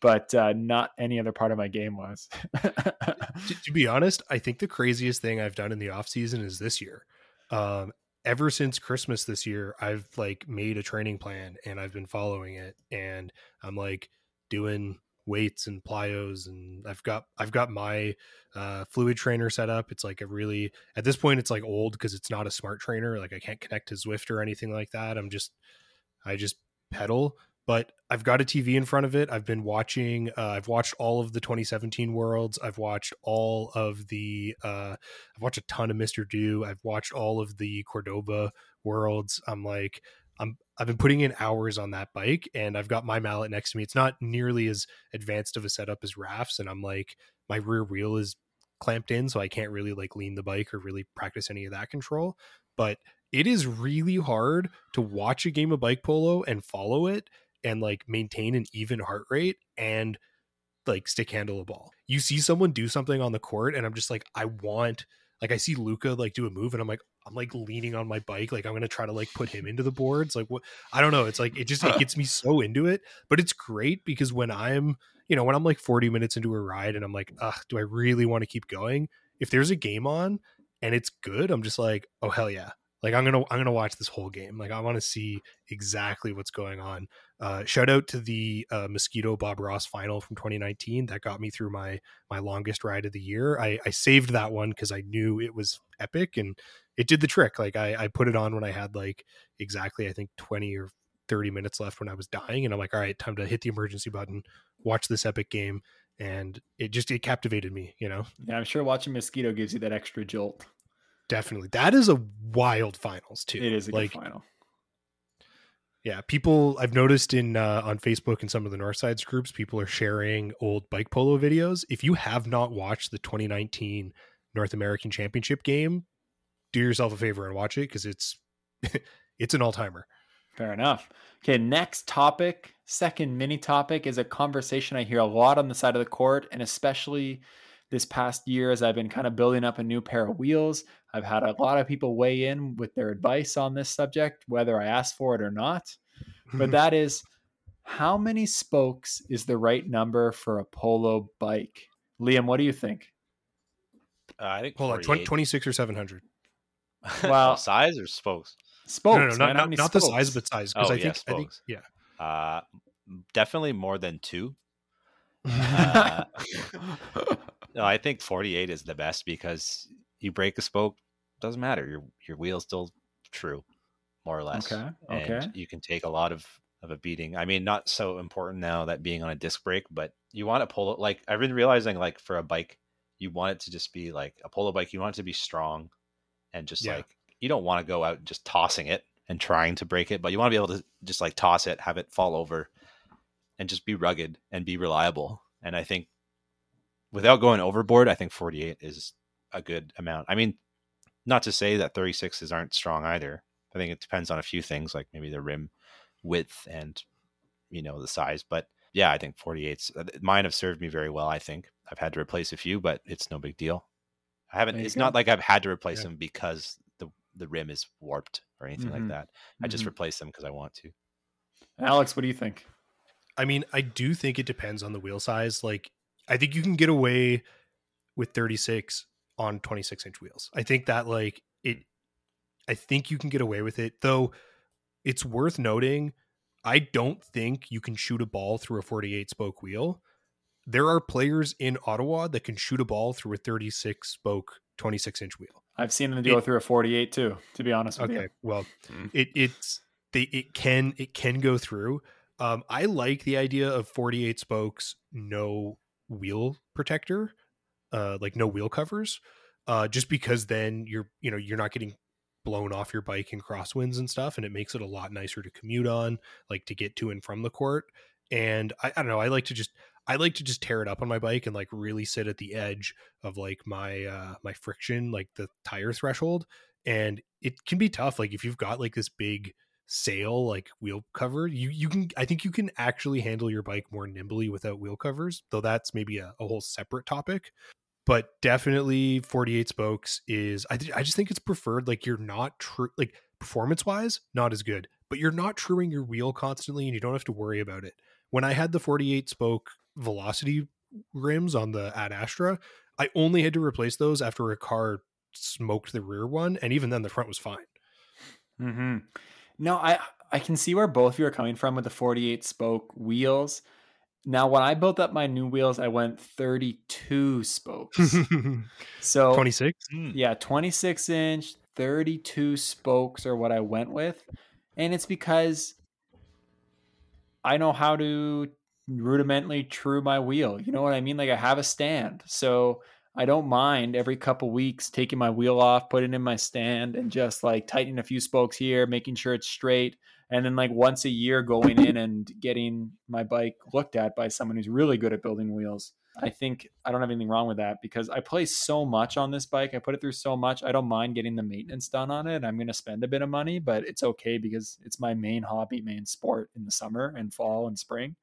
but uh, not any other part of my game was. to, to, be honest, I think the craziest thing I've done in the off season is this year. Um, ever since Christmas this year, I've like made a training plan and I've been following it, and I'm like doing weights and plyos and I've got I've got my uh, fluid trainer set up. It's like a really at this point it's like old because it's not a smart trainer. Like I can't connect to Zwift or anything like that. I'm just I just pedal. But I've got a TV in front of it. I've been watching. Uh, I've watched all of the 2017 Worlds. I've watched all of the. Uh, I've watched a ton of Mr. Do. I've watched all of the Cordoba Worlds. I'm like, I'm I've been putting in hours on that bike and I've got my mallet next to me. It's not nearly as advanced of a setup as Raf's and I'm like my rear wheel is clamped in so I can't really like lean the bike or really practice any of that control. But it is really hard to watch a game of bike polo and follow it and like maintain an even heart rate and like stick handle a ball. You see someone do something on the court and I'm just like I want like I see Luca like do a move and I'm like I'm like leaning on my bike like I'm gonna try to like put him into the boards like what I don't know it's like it just it gets me so into it but it's great because when I'm you know when I'm like 40 minutes into a ride and I'm like ugh do I really want to keep going? If there's a game on and it's good I'm just like oh hell yeah like I'm gonna I'm gonna watch this whole game. Like I want to see exactly what's going on. Uh, shout out to the uh, Mosquito Bob Ross final from 2019 that got me through my my longest ride of the year. I, I saved that one because I knew it was epic and it did the trick. Like I, I put it on when I had like exactly I think 20 or 30 minutes left when I was dying, and I'm like, all right, time to hit the emergency button, watch this epic game, and it just it captivated me. You know. Yeah, I'm sure watching Mosquito gives you that extra jolt. Definitely. That is a wild finals too. It is a like, good final. Yeah, people I've noticed in uh, on Facebook and some of the Northsides groups, people are sharing old bike polo videos. If you have not watched the 2019 North American Championship game, do yourself a favor and watch it because it's it's an all timer. Fair enough. Okay, next topic, second mini topic is a conversation I hear a lot on the side of the court, and especially this past year as I've been kind of building up a new pair of wheels. I've had a lot of people weigh in with their advice on this subject, whether I asked for it or not. But that is how many spokes is the right number for a polo bike? Liam, what do you think? Uh, I think hold on, 20, 26 or 700. Well, size or spokes? Spokes. No, no, no not, not the size, but size. Because oh, I, think, yeah, I think, yeah. Uh, definitely more than two. Uh, no, I think 48 is the best because you break a spoke, doesn't matter. Your your wheel's still true, more or less. Okay. And okay. you can take a lot of of a beating. I mean, not so important now that being on a disc brake, but you want to pull it like I've been realizing like for a bike, you want it to just be like a polo bike, you want it to be strong and just yeah. like you don't want to go out just tossing it and trying to break it, but you want to be able to just like toss it, have it fall over and just be rugged and be reliable. And I think without going overboard, I think 48 is a good amount. I mean, not to say that 36s aren't strong either. I think it depends on a few things like maybe the rim width and you know the size, but yeah, I think 48s uh, mine have served me very well, I think. I've had to replace a few, but it's no big deal. I haven't it's go. not like I've had to replace yeah. them because the the rim is warped or anything mm-hmm. like that. I mm-hmm. just replace them because I want to. Alex, what do you think? I mean, I do think it depends on the wheel size. Like I think you can get away with 36 on 26 inch wheels. I think that like it I think you can get away with it though it's worth noting I don't think you can shoot a ball through a 48 spoke wheel. There are players in Ottawa that can shoot a ball through a 36 spoke 26 inch wheel. I've seen them go It- through a 48 too, to be honest with Okay, you. well, Mm. it it's they it can it can go through. Um, I like the idea of 48 spokes, no wheel protector, uh, like no wheel covers, uh, just because then you're you know you're not getting blown off your bike in crosswinds and stuff, and it makes it a lot nicer to commute on, like to get to and from the court. And I, I don't know, I like to just I like to just tear it up on my bike and like really sit at the edge of like my uh my friction, like the tire threshold. And it can be tough. Like if you've got like this big sail like wheel cover, you you can I think you can actually handle your bike more nimbly without wheel covers, though that's maybe a, a whole separate topic. But definitely 48 spokes is I th- I just think it's preferred. Like you're not true like performance wise, not as good, but you're not truing your wheel constantly and you don't have to worry about it. When I had the 48 spoke velocity rims on the Ad Astra, I only had to replace those after a car smoked the rear one, and even then the front was fine. hmm No, I I can see where both of you are coming from with the 48 spoke wheels. Now, when I built up my new wheels, I went 32 spokes. so 26. Mm. yeah, 26 inch, 32 spokes are what I went with. And it's because I know how to rudimentally true my wheel. You know what I mean? Like I have a stand. So I don't mind every couple weeks taking my wheel off, putting in my stand and just like tightening a few spokes here, making sure it's straight. And then like once a year going in and getting my bike looked at by someone who's really good at building wheels. I think I don't have anything wrong with that because I play so much on this bike. I put it through so much. I don't mind getting the maintenance done on it. I'm going to spend a bit of money, but it's okay because it's my main hobby, main sport in the summer and fall and spring.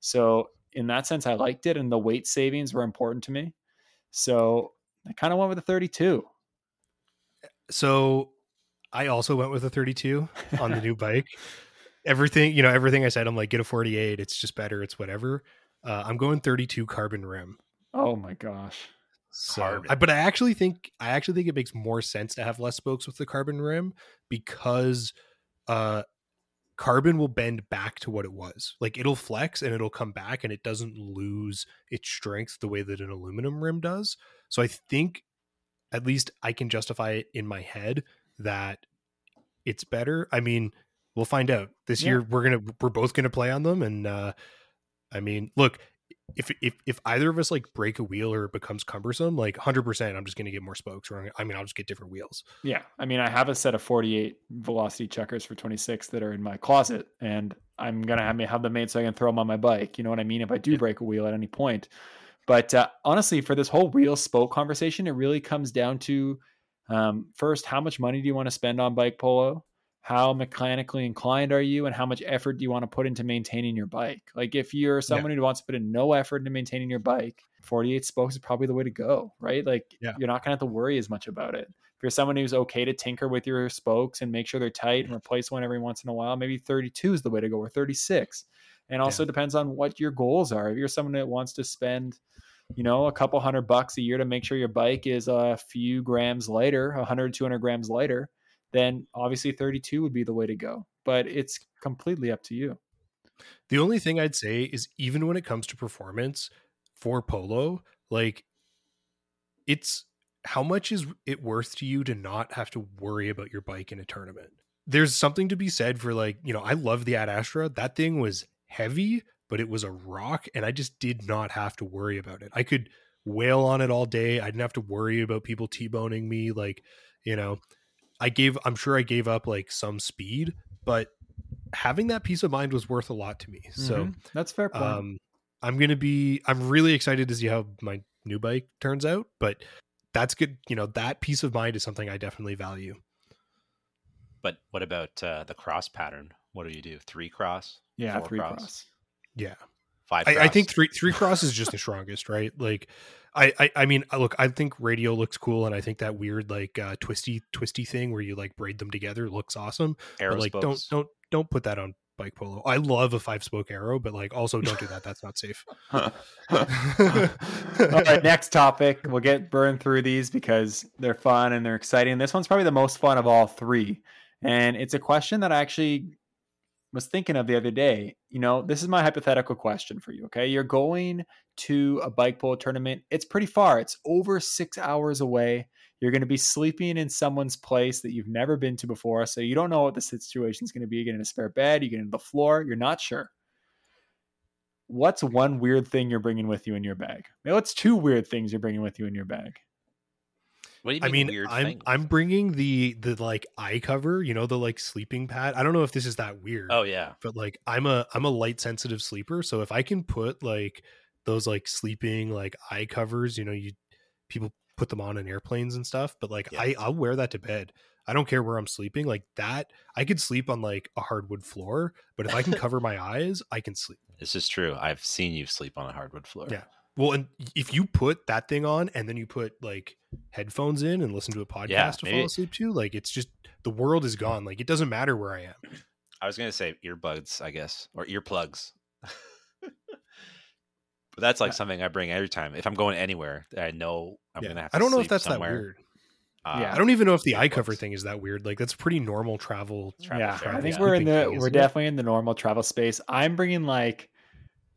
So, in that sense, I liked it and the weight savings were important to me. So, I kind of went with a 32. So I also went with a 32 on the new bike. Everything, you know, everything I said, I'm like, get a 48. It's just better. It's whatever. Uh, I'm going 32 carbon rim. Oh my gosh. So, Carbon. I, but I actually think I actually think it makes more sense to have less spokes with the carbon rim because uh carbon will bend back to what it was. Like it'll flex and it'll come back and it doesn't lose its strength the way that an aluminum rim does. So I think at least I can justify it in my head that it's better. I mean, we'll find out. This Yeah. year we're going to we're both going to play on them and uh I mean, look, if if if either of us like break a wheel or it becomes cumbersome, like 100% I'm just going to get more spokes or I mean, I'll just get different wheels. Yeah. I mean, I have a set of 48 velocity Chukkers for 26 that are in my closet, and I'm going to have me have them made so I can throw them on my bike. You know what I mean? If I do Yeah. break a wheel at any point. But uh, honestly, for this whole wheel spoke conversation, it really comes down to um, first, how much money do you want to spend on bike polo? How mechanically inclined are you, and how much effort do you want to put into maintaining your bike? Like, if you're someone who wants to put in no effort into maintaining your bike, 48 spokes is probably the way to go, right? Like, Yeah. you're not going to have to worry as much about it. If you're someone who's okay to tinker with your spokes and make sure they're tight and mm-hmm. replace one every once in a while, maybe 32 is the way to go, or 36. And also depends on what your goals are. If you're someone that wants to spend, you know, a couple hundred bucks a year to make sure your bike is a few grams lighter, 100, 200 grams lighter, then obviously 32 would be the way to go. But it's completely up to you. The only thing I'd say is even when it comes to performance for polo, like it's how much is it worth to you to not have to worry about your bike in a tournament? There's something to be said for like, you know, I love the Ad Astra. That thing was heavy, but it was a rock and I just did not have to worry about it. I could wail on it all day. I didn't have to worry about people T-boning me like, you know, I gave I'm sure I gave up like some speed, but having that peace of mind was worth a lot to me. So Mhm. that's fair point. um, I'm gonna be. I'm really excited to see how my new bike turns out. But that's good. You know, that peace of mind is something I definitely value. But what about uh, the cross pattern? What do you do? Three cross? yeah, four three cross? cross. Yeah, Five. I, I think three three cross is just the strongest, right? Like, I, I I mean, look, I think radial looks cool, and I think that weird like uh, twisty twisty thing where you like braid them together looks awesome. Arrow but like, don't don't don't put that on bike polo. I love a five spoke arrow, but like also don't do that. That's not safe. all right, next topic. We'll get burned through these because they're fun and they're exciting. This one's probably the most fun of all three. And it's a question that I actually was thinking of the other day. You know, this is my hypothetical question for you. Okay. You're going to a bike polo tournament. It's pretty far, it's over six hours away. You're going to be sleeping in someone's place that you've never been to before. So you don't know what the situation is going to be. You get in a spare bed, you get in the floor, you're not sure. What's one weird thing you're bringing with you in your bag? Maybe what's two weird things you're bringing with you in your bag? What do you I mean, mean, weird I'm things? I'm bringing the the like eye cover, you know, the like sleeping pad. I don't know if this is that weird. Oh yeah. but like I'm a I'm a light sensitive sleeper, so if I can put like those like sleeping like eye covers, you know, you people put them on in airplanes and stuff, but like Yeah. I I'll wear that to bed. I don't care where I'm sleeping. Like that, I could sleep on like a hardwood floor, but if I can cover my eyes, I can sleep. This is true. I've seen you sleep on a hardwood floor. Yeah. Well, and if you put that thing on and then you put like headphones in and listen to a podcast Yeah, to maybe- fall asleep to, like it's just the world is gone. Like it doesn't matter where I am. I was gonna say earbuds, I guess, or earplugs. but that's like something I bring every time. If I'm going anywhere, I know I'm Yeah. gonna have to I don't know if that's somewhere. that weird. Uh, Yeah. I don't even know if the eye cover thing is that weird. Like that's pretty normal travel. Travel yeah, fair, I think yeah. we're in the thing, we're isn't it? definitely in the normal travel space. I'm bringing like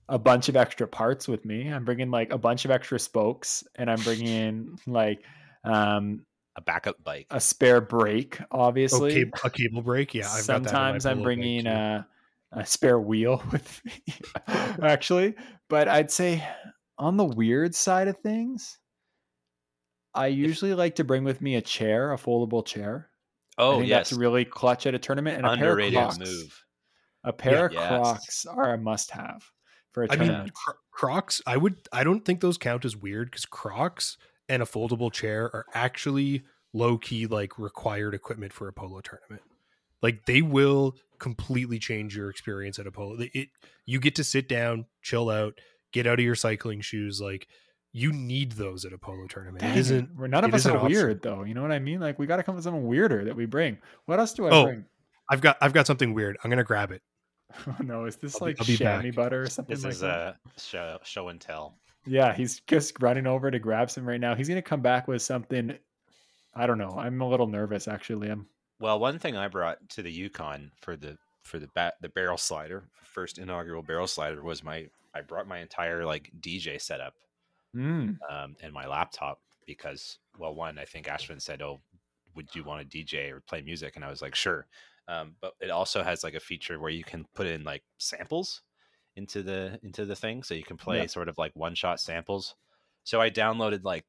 a bunch of extra parts with me. I'm bringing like a bunch of extra spokes, and I'm bringing like um, a backup bike. a spare brake. Oh, Obviously, cable, a cable brake. Yeah, I've got that sometimes I'm bringing too. a, a spare wheel with me, actually. But I'd say on the weird side of things, I usually like to bring with me a chair, a foldable chair. I oh think yes, that's really clutch at a tournament. And underrated a pair of Crocs. move. A pair of Yes. Crocs are a must-have for a I mean, tournament. cro- Crocs. I would. I don't think those count as weird because Crocs and a foldable chair are actually low key like required equipment for a polo tournament. Like they will completely change your experience at a polo. It, it you get to sit down, chill out, get out of your cycling shoes. Like you need those at a polo tournament. Dang it isn't. We're none of us are optional. weird though. You know what I mean? Like we got to come with something weirder that we bring. What else do I Oh. bring? I've got. I've got something weird. I'm gonna grab it. Oh no, is this I'll like I'll be chamois back. butter or something This like is that? a show, show and tell. Yeah, he's just running over to grab some right now. He's gonna come back with something. I don't know. I'm a little nervous actually, Liam. Well, one thing I brought to the Yukon for the for the bat the barrel slider, first inaugural barrel slider, was my I brought my entire like DJ setup Mm. um, and my laptop because well, one I think Ashwin said, "Oh, would you want to DJ or play music?" And I was like, "Sure." Um, but it also has like a feature where you can put in like samples into the into the thing, so you can play Yeah. sort of like one shot samples. So I downloaded like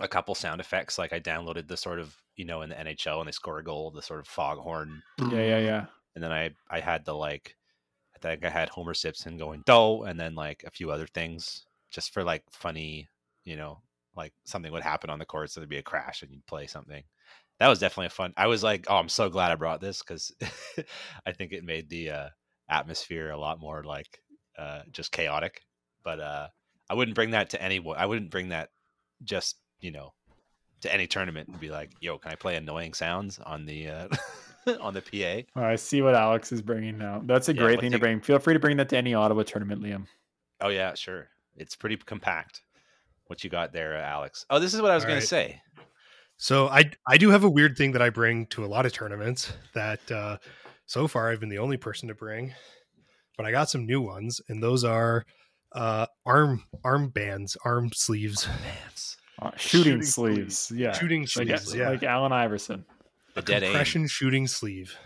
a couple sound effects. Like I downloaded the sort of you know in the NHL when they score a goal, the sort of foghorn, Yeah, yeah, yeah. and then I I had the like I think I had Homer Simpson going dough, and then like a few other things just for like funny, you know, like something would happen on the court, so there'd be a crash and you'd play something. That was definitely a fun. I was like, oh, I'm so glad I brought this because I think it made the uh, atmosphere a lot more like uh, just chaotic. But uh, I wouldn't bring that to anyone. I wouldn't bring that just you know to any tournament and be like, yo, can I play annoying sounds on the uh, on the PA? Oh, I see what Alex is bringing now. That's a Yeah, great thing to bring. Feel free to bring that to any Ottawa tournament, Liam. Oh yeah, sure. It's pretty compact. What you got there, uh, Alex? Oh, this is what I was going right. to say. So I I do have a weird thing that I bring to a lot of tournaments that uh, so far I've been the only person to bring, but I got some new ones, and those are uh, arm arm bands, arm sleeves, Mans. Uh, shooting, Shooting sleeves. Yeah. shooting Like, sleeves, yeah, like Allen Iverson. The dead aim. compression shooting sleeve.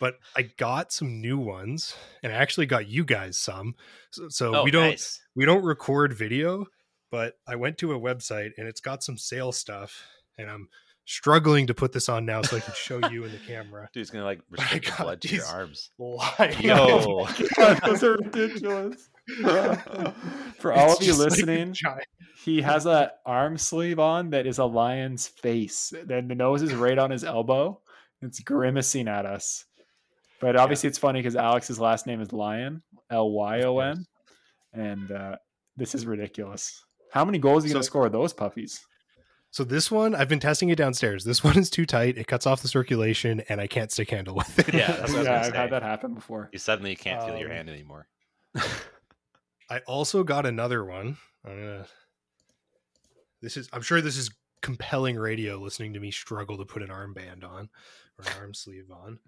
but I got some new ones, and I actually got you guys some. So, so Oh, we don't nice. we don't record video, but I went to a website and it's got some sale stuff, and I'm struggling to put this on now so I can show you in the camera. Dude's gonna like I restrict blood to your arms. Live. Yo, God, those are ridiculous. For all It's of you just like listening, he has a arm sleeve on that is a lion's face. Then the nose is right on his elbow. It's grimacing at us. But obviously, it's funny because Alex's last name is Lion, L Y O N, and uh, this is ridiculous. How many goals are you going to score with those puppies? So this one, I've been testing it downstairs. This one is too tight. It cuts off the circulation, and I can't stick handle with it. Yeah, that's what yeah, I've say. had that happen before. You suddenly can't feel your Um, hand anymore. I also got another one. I'm gonna. This is. I'm sure this is compelling radio. Listening to me struggle to put an armband on or an arm sleeve on.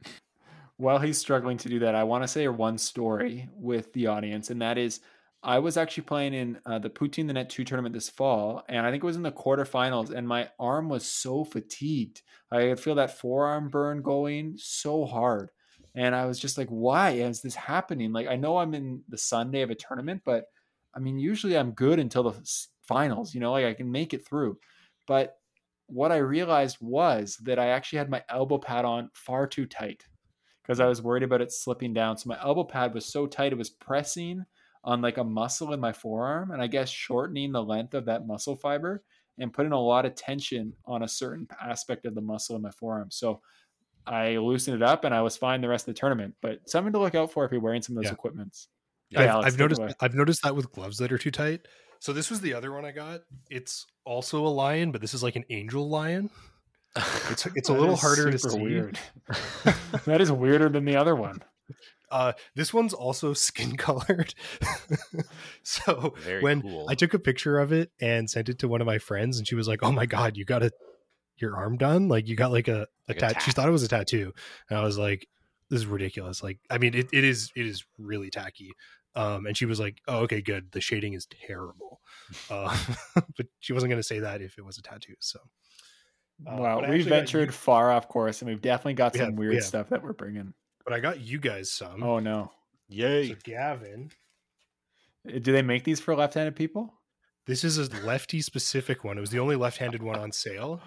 While he's struggling to do that, I want to say one story with the audience, and that is I was actually playing in uh, the Poutine the Net 2 tournament this fall, and I think it was in the quarterfinals, and my arm was so fatigued. I could feel that forearm burn going so hard. And I was just like, why is this happening? Like, I know I'm in the Sunday of a tournament, but I mean, usually I'm good until the finals, you know, like I can make it through. But what I realized was that I actually had my elbow pad on far too tight because I was worried about it slipping down. So my elbow pad was so tight, it was pressing on like a muscle in my forearm and I guess shortening the length of that muscle fiber and putting a lot of tension on a certain aspect of the muscle in my forearm. So I loosened it up and I was fine the rest of the tournament. But something to look out for if you're wearing some of those Yeah. equipments. Yeah, I've, Alex, I've noticed. away. I've noticed that with gloves that are too tight. So this was the other one I got. It's also a lion, but this is like an angel lion. It's it's a little harder to see. Weird. that is weirder than the other one. Uh, this one's also skin colored. so Very when cool. I took a picture of it and sent it to one of my friends, and she was like, "Oh my god, you got a your arm done? Like you got like a, a Like a tat." She thought it was a tattoo, and I was like, "This is ridiculous." Like, I mean, it, it is it is really tacky. Um, and she was like, "Oh, okay, good. The shading is terrible," uh, but she wasn't going to say that if it was a tattoo. So, Uh, wow, we actually got ventured you- far off course, and we've definitely got We some have- weird have. stuff that we're bringing. but I got you guys some. Oh no, Yay. So Gavin, do they make these for left-handed people? this is a lefty specific one. It was the only left-handed one on sale.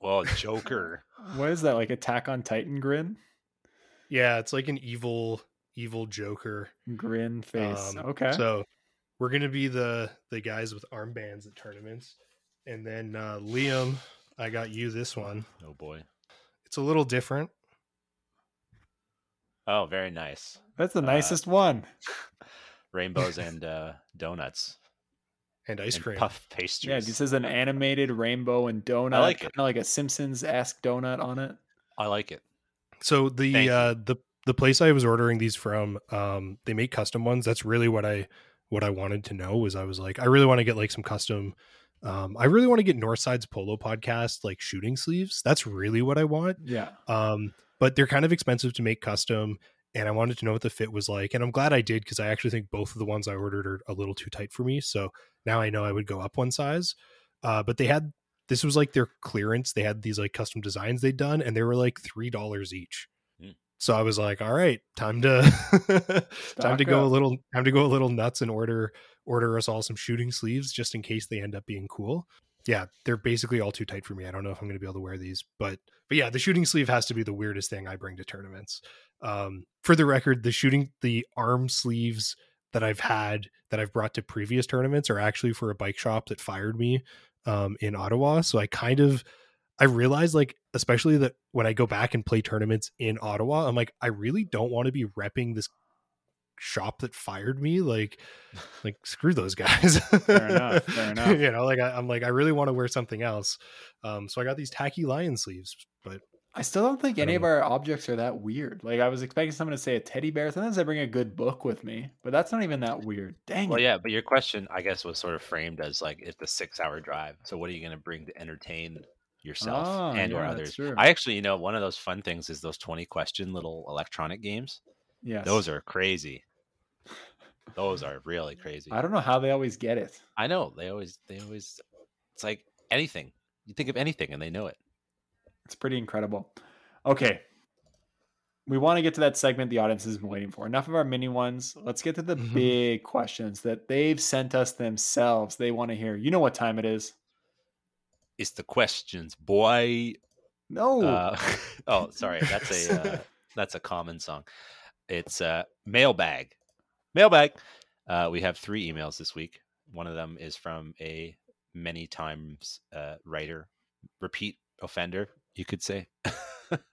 Well, Joker. What is that? Like Attack on Titan grin? Yeah, it's like an evil, evil Joker. Grin face. Um, okay. So we're gonna be the the guys with armbands at tournaments, and then uh, Liam, I got you this one. oh boy. It's a little different. Oh, very nice. That's the uh, nicest one. Rainbows and uh, donuts. And ice and cream. Puff pastries. Yeah, this is an animated rainbow and donut. I like it. Kind of like a Simpsons esque donut on it. I like it. So the Thank you. uh, the the place I was ordering these from, um, they make custom ones. That's really what I what I wanted to know was I was like, I really want to get like some custom. Um, I really want to get Northside's Polo podcast like shooting sleeves. That's really what I want. Yeah. um but they're kind of expensive to make custom and i wanted to know what the fit was like and i'm glad i did because i actually think both of the ones i ordered are a little too tight for me so now i know i would go up one size uh but they had this was like their clearance they had these like custom designs they'd done and they were like three dollars each. Hmm. so i was like all right time to time to Stock go a little time to go a little nuts and order order us all some shooting sleeves just in case they end up being cool yeah, they're basically all too tight for me. I don't know if I'm going to be able to wear these, but but yeah, the shooting sleeve has to be the weirdest thing I bring to tournaments. Um, for the record, the shooting the arm sleeves that I've had that I've brought to previous tournaments are actually for a bike shop that fired me um, in Ottawa. So I kind of I realized like especially that when I go back and play tournaments in Ottawa, I'm like I really don't want to be repping this shop that fired me like like screw those guys Fair enough, fair enough. you know like I, i'm like i really want to wear something else um so i got these tacky lion sleeves but I still don't think I any don't of our objects are that weird. Like I was expecting someone to say a teddy bear. Sometimes I bring a good book with me, but that's not even that weird. Dang Well, it. yeah, but your question, I guess, was sort of framed as like it's a six-hour drive. So, what are you going to bring to entertain yourself Ah, and or yeah, that's others? I actually, you know, one of those fun things is those twenty-question little electronic games. yeah, Those are crazy. Those are really crazy. I don't know how they always get it. I know they always, they always. It's like anything. You think of anything, and they know it. It's pretty incredible. Okay. We want to get to that segment the audience has been waiting for. Enough of our mini ones. Let's get to the Mhm. big questions that they've sent us themselves. They want to hear. You know what time it is? It's the questions, boy. No. Uh, oh, sorry. That's a uh, that's a common song. It's uh, mailbag. Mailbag. Uh, we have three emails this week. One of them is from a many times uh, writer, repeat offender, you could say.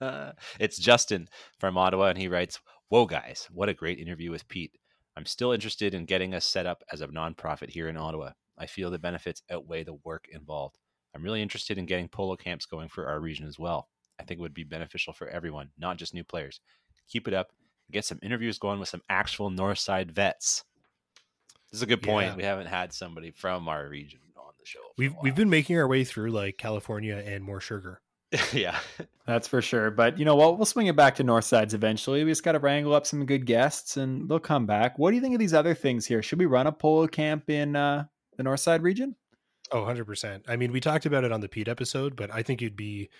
it's Justin from Ottawa, and he writes, "Whoa, guys! What a great interview with Pete. I'm still interested in getting us set up as a nonprofit here in Ottawa. I feel the benefits outweigh the work involved. I'm really interested in getting polo camps going for our region as well. I think it would be beneficial for everyone, not just new players. Keep it up. Get some interviews going with some actual Northside vets. This is a good point. Yeah. We haven't had somebody from our region on the show. We've we've been making our way through like California and more sugar. yeah. That's for sure. But you know what? We'll swing it back to North Sides eventually. We just got to wrangle up some good guests and they'll come back. What do you think of these other things here? Should we run a polo camp in uh, the North Side region? Oh, 100%. I mean, we talked about it on the Pete episode, but I think it'd be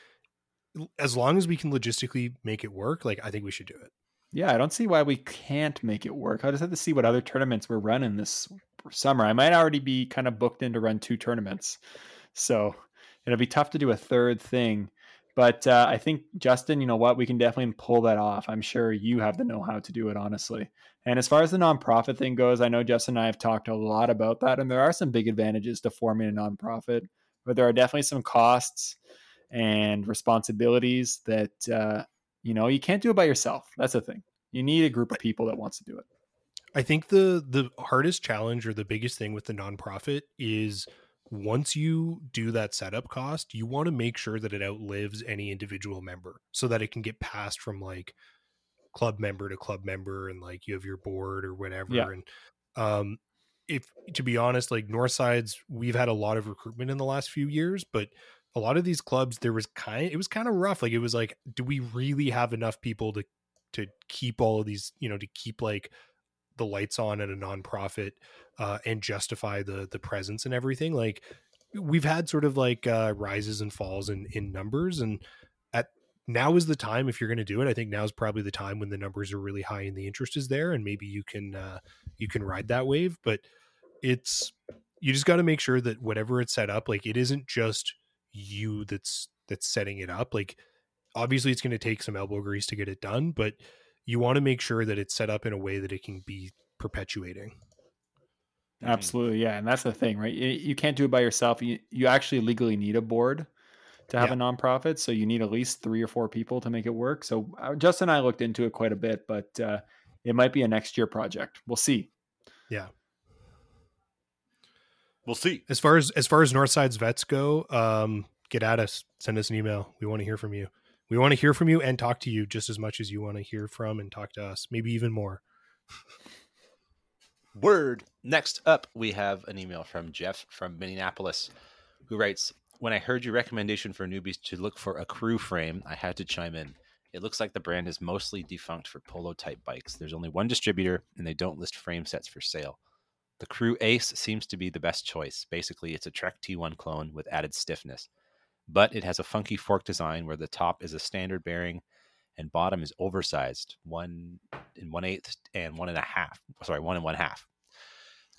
as long as we can logistically make it work, like I think we should do it. Yeah, I don't see why we can't make it work. I just have to see what other tournaments we're running this summer. I might already be kind of booked in to run two tournaments. So it'll be tough to do a third thing. But uh, I think, Justin, you know what? We can definitely pull that off. I'm sure you have the know how to do it, honestly. And as far as the nonprofit thing goes, I know Justin and I have talked a lot about that. And there are some big advantages to forming a nonprofit, but there are definitely some costs and responsibilities that, uh, you know, you can't do it by yourself. That's the thing. You need a group of people that wants to do it. I think the the hardest challenge or the biggest thing with the nonprofit is once you do that setup cost, you want to make sure that it outlives any individual member so that it can get passed from like club member to club member and like you have your board or whatever. Yeah. And um if to be honest, like Northside's we've had a lot of recruitment in the last few years, but a lot of these clubs there was kind it was kind of rough. Like it was like, do we really have enough people to to keep all of these, you know, to keep like the lights on at a nonprofit uh, and justify the the presence and everything. Like we've had sort of like uh, rises and falls in in numbers, and at now is the time if you're going to do it. I think now is probably the time when the numbers are really high and the interest is there, and maybe you can uh, you can ride that wave. But it's you just got to make sure that whatever it's set up, like it isn't just you that's that's setting it up. Like obviously it's going to take some elbow grease to get it done, but you want to make sure that it's set up in a way that it can be perpetuating. Mhm. Absolutely, yeah, and that's the thing, right? You, you can't do it by yourself. You you actually legally need a board to have Yeah. a nonprofit, so you need at least three or four people to make it work. So uh, Justin and I looked into it quite a bit, but uh, it might be a next year project. We'll see. We'll see. As far as as far as Northside's vets go, um, get at us. Send us an email. We want to hear from you. We want to hear from you and talk to you just as much as you want to hear from and talk to us. Maybe even more. Word. Next up, we have an email from Jeff from Minneapolis who writes When I heard your recommendation for newbies to look for a crew frame, I had to chime in. It looks like the brand is mostly defunct for polo type bikes. There's only one distributor and they don't list frame sets for sale. The Crew Ace seems to be the best choice. Basically, it's a Trek T1 clone with added stiffness. But it has a funky fork design where the top is a standard bearing and bottom is oversized, one and one eighth and one and a half. Sorry, one and one half.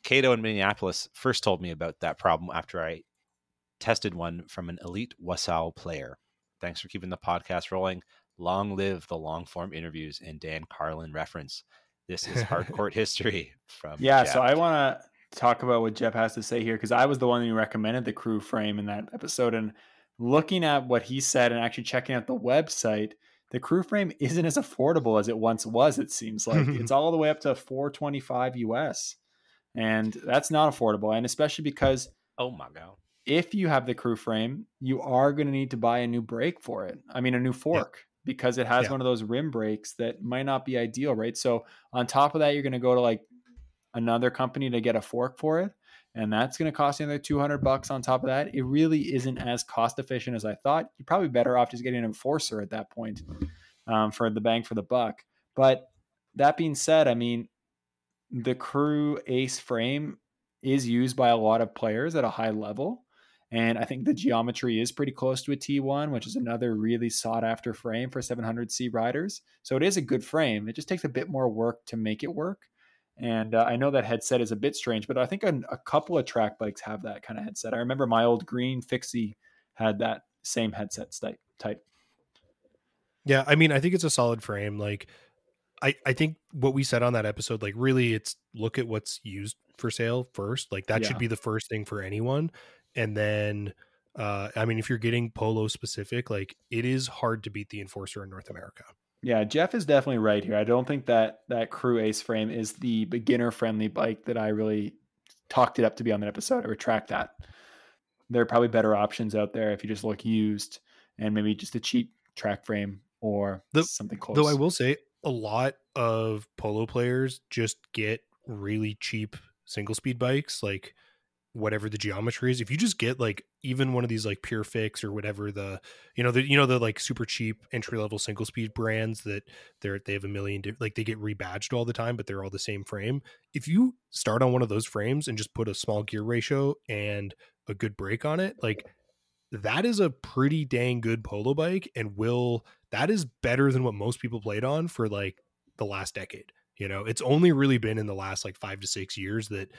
Cato in Minneapolis first told me about that problem after I tested one from an elite Wausau player. Thanks for keeping the podcast rolling. Long live the long form interviews and Dan Carlin reference. This is hardcourt history from Yeah, so I want to talk about what Jeff has to say here because I was the one who recommended the crew frame in that episode. And looking at what he said and actually checking out the website, the crew frame isn't as affordable as it once was. It seems like it's all the way up to 425 US, and that's not affordable. And especially because oh my god. if you have the crew frame, you are going to need to buy a new brake for it. I mean, a new fork because it has Yeah. one of those rim brakes that might not be ideal, right? So on top of that, you're going to go to like another company to get a fork for it, and that's going to cost you another 200 bucks on top of that. It really isn't as cost efficient as I thought. You're probably better off just getting an enforcer at that point um, for the bang for the buck. But that being said, I mean, the crew ace frame is used by a lot of players at a high level. And I think the geometry is pretty close to a T1, which is another really sought after frame for 700C riders. So it is a good frame. It just takes a bit more work to make it work. And uh, I know that headset is a bit strange, but I think a, a couple of track bikes have that kind of headset. I remember my old green fixie had that same headset type. type. Yeah, I mean, I think it's a solid frame. Like, I I think what we said on that episode, like, really, it's look at what's used for sale first. Like, that Yeah. should be the first thing for anyone, and then, uh, I mean, if you're getting polo specific, like, it is hard to beat the enforcer in North America. Yeah, Jeff is definitely right here. I don't think that that Crew Ace frame is the beginner friendly bike that I really talked it up to be on that episode. I retract that. there are probably better options out there if you just look used and maybe just a cheap track frame or The- something close. Though I will say a lot of polo players just get really cheap single speed bikes, like whatever the geometry is. If you just get like even one of these like Pure Fix or whatever the you know the you know the like super cheap entry level single speed brands that they're they have a million di- like they get rebadged all the time, but they're all the same frame. If you start on one of those frames and just put a small gear ratio and a good brake on it, like that is a pretty dang good polo bike and will that is better than what most people played on for like the last decade you know it's only really been in the last like five to six years that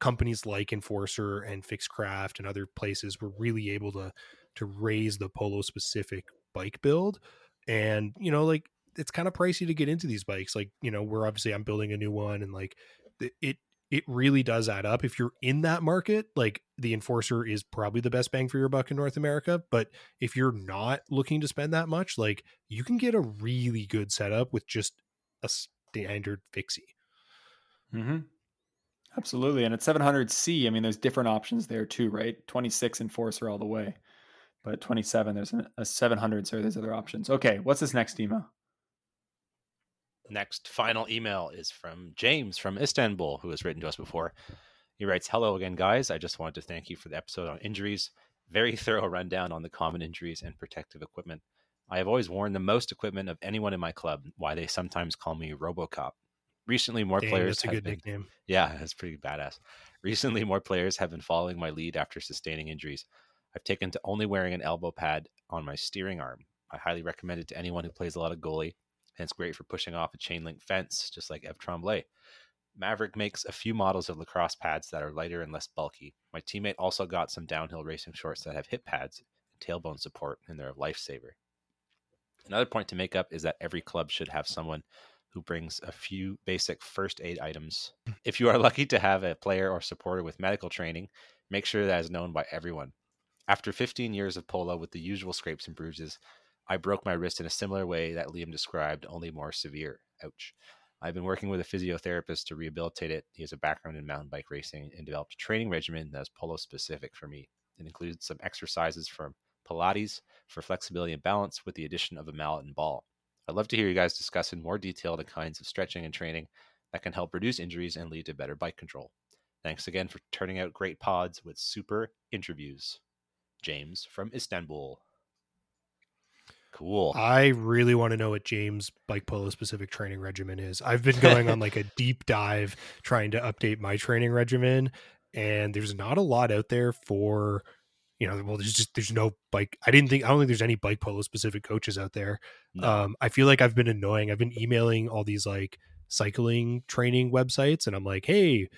companies like enforcer and fixcraft and other places were really able to to raise the polo specific bike build. And you know like it's kind of pricey to get into these bikes. Like you know we're obviously i'm building a new one and like it- it really does add up. If you're in that market like the enforcer is probably the best bang for your buck in north america but if you're not looking to spend that much like you can get a really good setup with just a standard fixie. Hmm Absolutely. And at 700C, I mean, there's different options there too, right? 26 Enforcer all the way. But 27, there's a 700, so there's other options. Okay, what's this next email? Next final email is from James from Istanbul, who has written to us before. He writes, Hello again, guys. I just wanted to thank you for the episode on injuries. Very thorough rundown on the common injuries and protective equipment. I have always worn the most equipment of anyone in my club, why they sometimes call me Robocop. Recently, more Dang, players that's a have good been, nickname Yeah, that's pretty badass. Recently, more players have been following my lead after sustaining injuries. I've taken to only wearing an elbow pad on my steering arm. I highly recommend it to anyone who plays a lot of goalie, and it's great for pushing off a chain link fence, just like Ev Tremblay. Maverik makes a few models of lacrosse pads that are lighter and less bulky. My teammate also got some downhill racing shorts that have hip pads and tailbone support, and they're a lifesaver. Another point to make up is that every club should have someone who brings a few basic first aid items. Hmm. If you are lucky to have a player or supporter with medical training, make sure that is known by everyone. After 15 years of polo with the usual scrapes and bruises, I broke my wrist in a similar way that Liam described, only more severe. Ouch. I've been working with a physiotherapist to rehabilitate it. He has a background in mountain bike racing and developed a training regimen that's polo specific for me. It includes some exercises from Pilates for flexibility and balance with the addition of a mallet and ball. I'd love to hear you guys discuss in more detail the kinds of stretching and training that can help reduce injuries and lead to better bike control. Thanks again for turning out great pods with super interviews. James from Istanbul. Cool. I really want to know what James bike polo specific training regimen is. I've been going on like a deep dive trying to update my training regimen, and there's not a lot out there for you know. Well, there's just there's no bike. I didn't think I don't think there's any bike polo specific coaches out there. No. Um, I feel like I've been annoying. I've been emailing all these like cycling training websites, and I'm like, hey.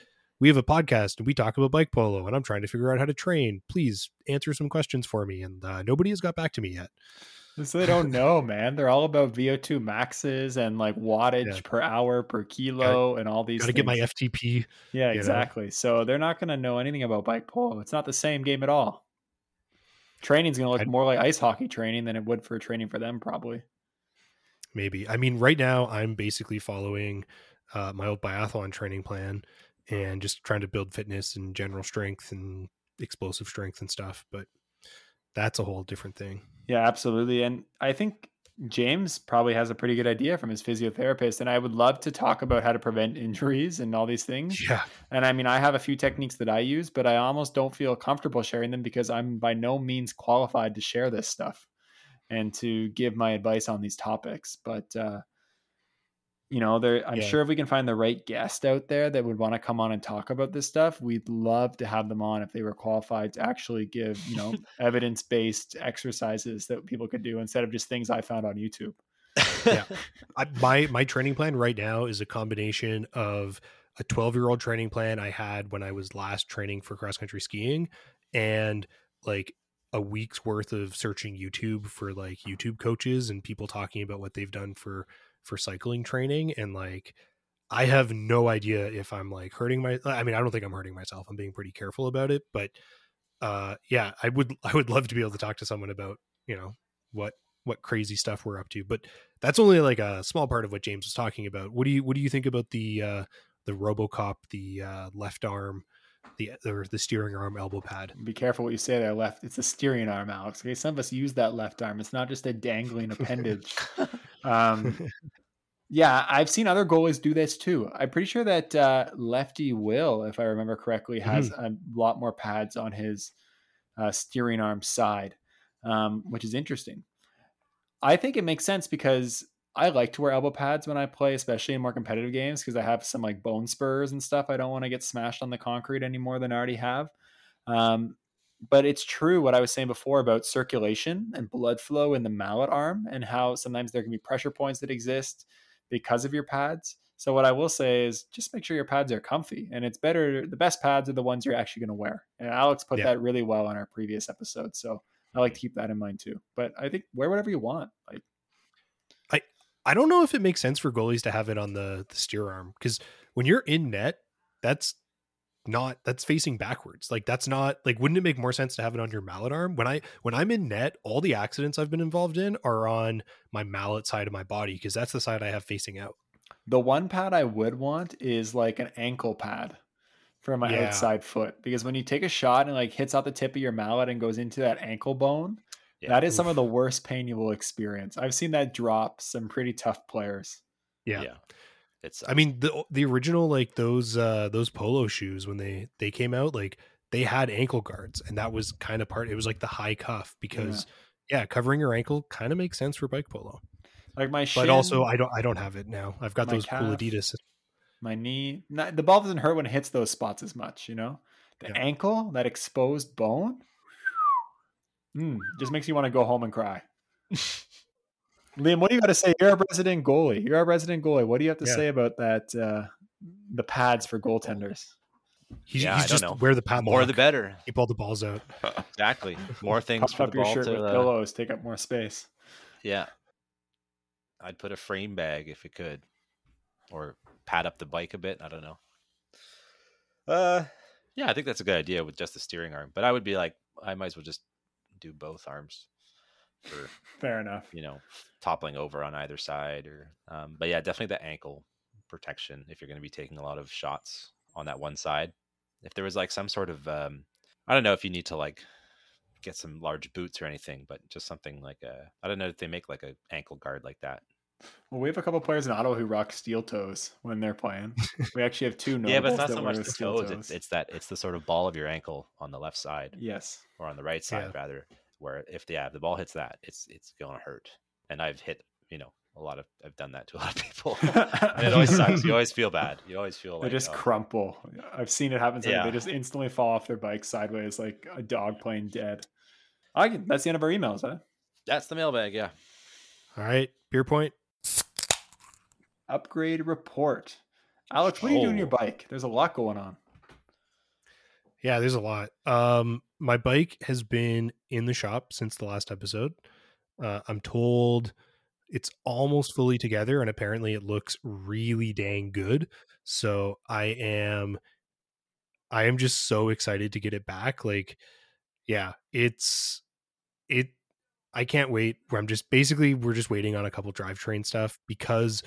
We have a podcast and we talk about bike polo, and I'm trying to figure out how to train. Please answer some questions for me. And uh, nobody has got back to me yet. So they don't know, man. They're all about VO2 maxes and like wattage Yeah. per hour per kilo and all these Got to get my. FTP. Yeah, you know? exactly. So they're not going to know anything about bike polo. It's not the same game at all. Training's going to look I'd- more like ice hockey training than it would for training for them, probably. maybe i mean right now i'm basically following uh, my old biathlon training plan and just trying to build fitness and general strength and explosive strength and stuff but that's a whole different thing Yeah, absolutely. And I think James probably has a pretty good idea from his physiotherapist. And I would love to talk about how to prevent injuries and all these things. yeah And I mean, I have a few techniques that I use, but I almost don't feel comfortable sharing them because I'm by no means qualified to share this stuff and to give my advice on these topics. But, uh, you know, there, I'm Yeah. sure if we can find the right guest out there that would want to come on and talk about this stuff, we'd love to have them on if they were qualified to actually give, you know, evidence based exercises that people could do instead of just things I found on YouTube. yeah. I, my my training plan right now is a combination of a 12 year old training plan I had when I was last training for cross country skiing and like a week's worth of searching YouTube for like YouTube coaches and people talking about what they've done for for cycling training and like I have no idea if I'm like hurting my I mean I don't think I'm hurting myself. I'm being pretty careful about it, but uh yeah, I would I would love to be able to talk to someone about, you know, what what crazy stuff we're up to. But that's only like a small part of what James was talking about. What do you what do you think about the uh the RoboCop, the uh left arm the or the steering arm elbow pad. Be careful what you say there. Left. It's a steering arm, Alex. Okay, some of us use that left arm. It's not just a dangling appendage. Um, yeah, I've seen other goalies do this too. I'm pretty sure that uh, Lefty Will, if I remember correctly, has Mm-hmm. a lot more pads on his uh, steering arm side, um, which is interesting. I think it makes sense because I like to wear elbow pads when I play, especially in more competitive games, because I have some like bone spurs and stuff. I don't want to get smashed on the concrete any more than I already have. Um, but it's true what I was saying before about circulation and blood flow in the mallet arm and how sometimes there can be pressure points that exist because of your pads. So what I will say is just make sure your pads are comfy and it's better the best pads are the ones you're actually going to wear. And Alex put Yeah. that really well on our previous episode. So I like to keep that in mind too. But I think wear whatever you want. Like I I don't know if it makes sense for goalies to have it on the the steer arm because when you're in net, that's not that's facing backwards. Like that's not like wouldn't it make more sense to have it on your mallet arm? When I when I'm in net, all the accidents I've been involved in are on my mallet side of my body because that's the side I have facing out. the one pad I would want is like an ankle pad for my Yeah. outside foot because when you take a shot and like hits out the tip of your mallet and goes into that ankle bone, Yeah. that is some of the worst pain you will experience. I've seen that drop some pretty tough players. Yeah. yeah. It's I mean the the original like those uh those polo shoes when they they came out like they had ankle guards and that was kind of part it was like the high cuff because yeah, covering your ankle kind of makes sense for bike polo. Like my shin, But also I don't I don't have it now. I've got those cool calf. Adidas. my knee, not, the ball doesn't hurt when it hits those spots as much, you know? The Yeah. ankle, that exposed bone, mm, just makes you want to go home and cry. Liam, what do you got to say? You're a resident goalie. You're a resident goalie. What do you have to Yeah. say about that? Uh, the pads for goaltenders. He's, Yeah, he's I don't just know. wear the pad more the better. Keep all the balls out. Exactly. More things Puff for up the your ball shirt to. with uh, pillows. Take up more space. yeah. I'd put a frame bag if it could, or pad up the bike a bit. I don't know. Uh, yeah, I think that's a good idea with just the steering arm. But I would be like, I might as well just do both arms for Fair enough. you know toppling over on either side or um but yeah definitely the ankle protection if you're going to be taking a lot of shots on that one side if there was like some sort of um i don't know if you need to like get some large boots or anything but just something like a i don't know if they make like a ankle guard like that Well, we have a couple players in Ottawa who rock steel toes when they're playing. We actually have two. yeah but it's not so much the steel toes it's, it's that it's the sort of ball of your ankle on the left side yes. or on the right side Yeah. rather where if the, yeah, if the ball hits that it's it's going to hurt and i've hit you know a lot of i've done that to a lot of people and it always sucks you always feel bad you always feel They just oh, crumple. I've seen it happen. Yeah. Yeah. They just instantly fall off their bike sideways like a dog playing dead. I can, that's the end of our emails, huh? that's the mailbag yeah All right, beer point. Upgrade report. Alex, what are you doing to your Oh. bike? There's a lot going on. Yeah, there's a lot. Um, my bike has been in the shop since the last episode. Uh, I'm told it's almost fully together, and apparently it looks really dang good. So I am, I am just so excited to get it back. Like, yeah, it's it. I can't wait. I'm just basically we're just waiting on a couple drivetrain stuff because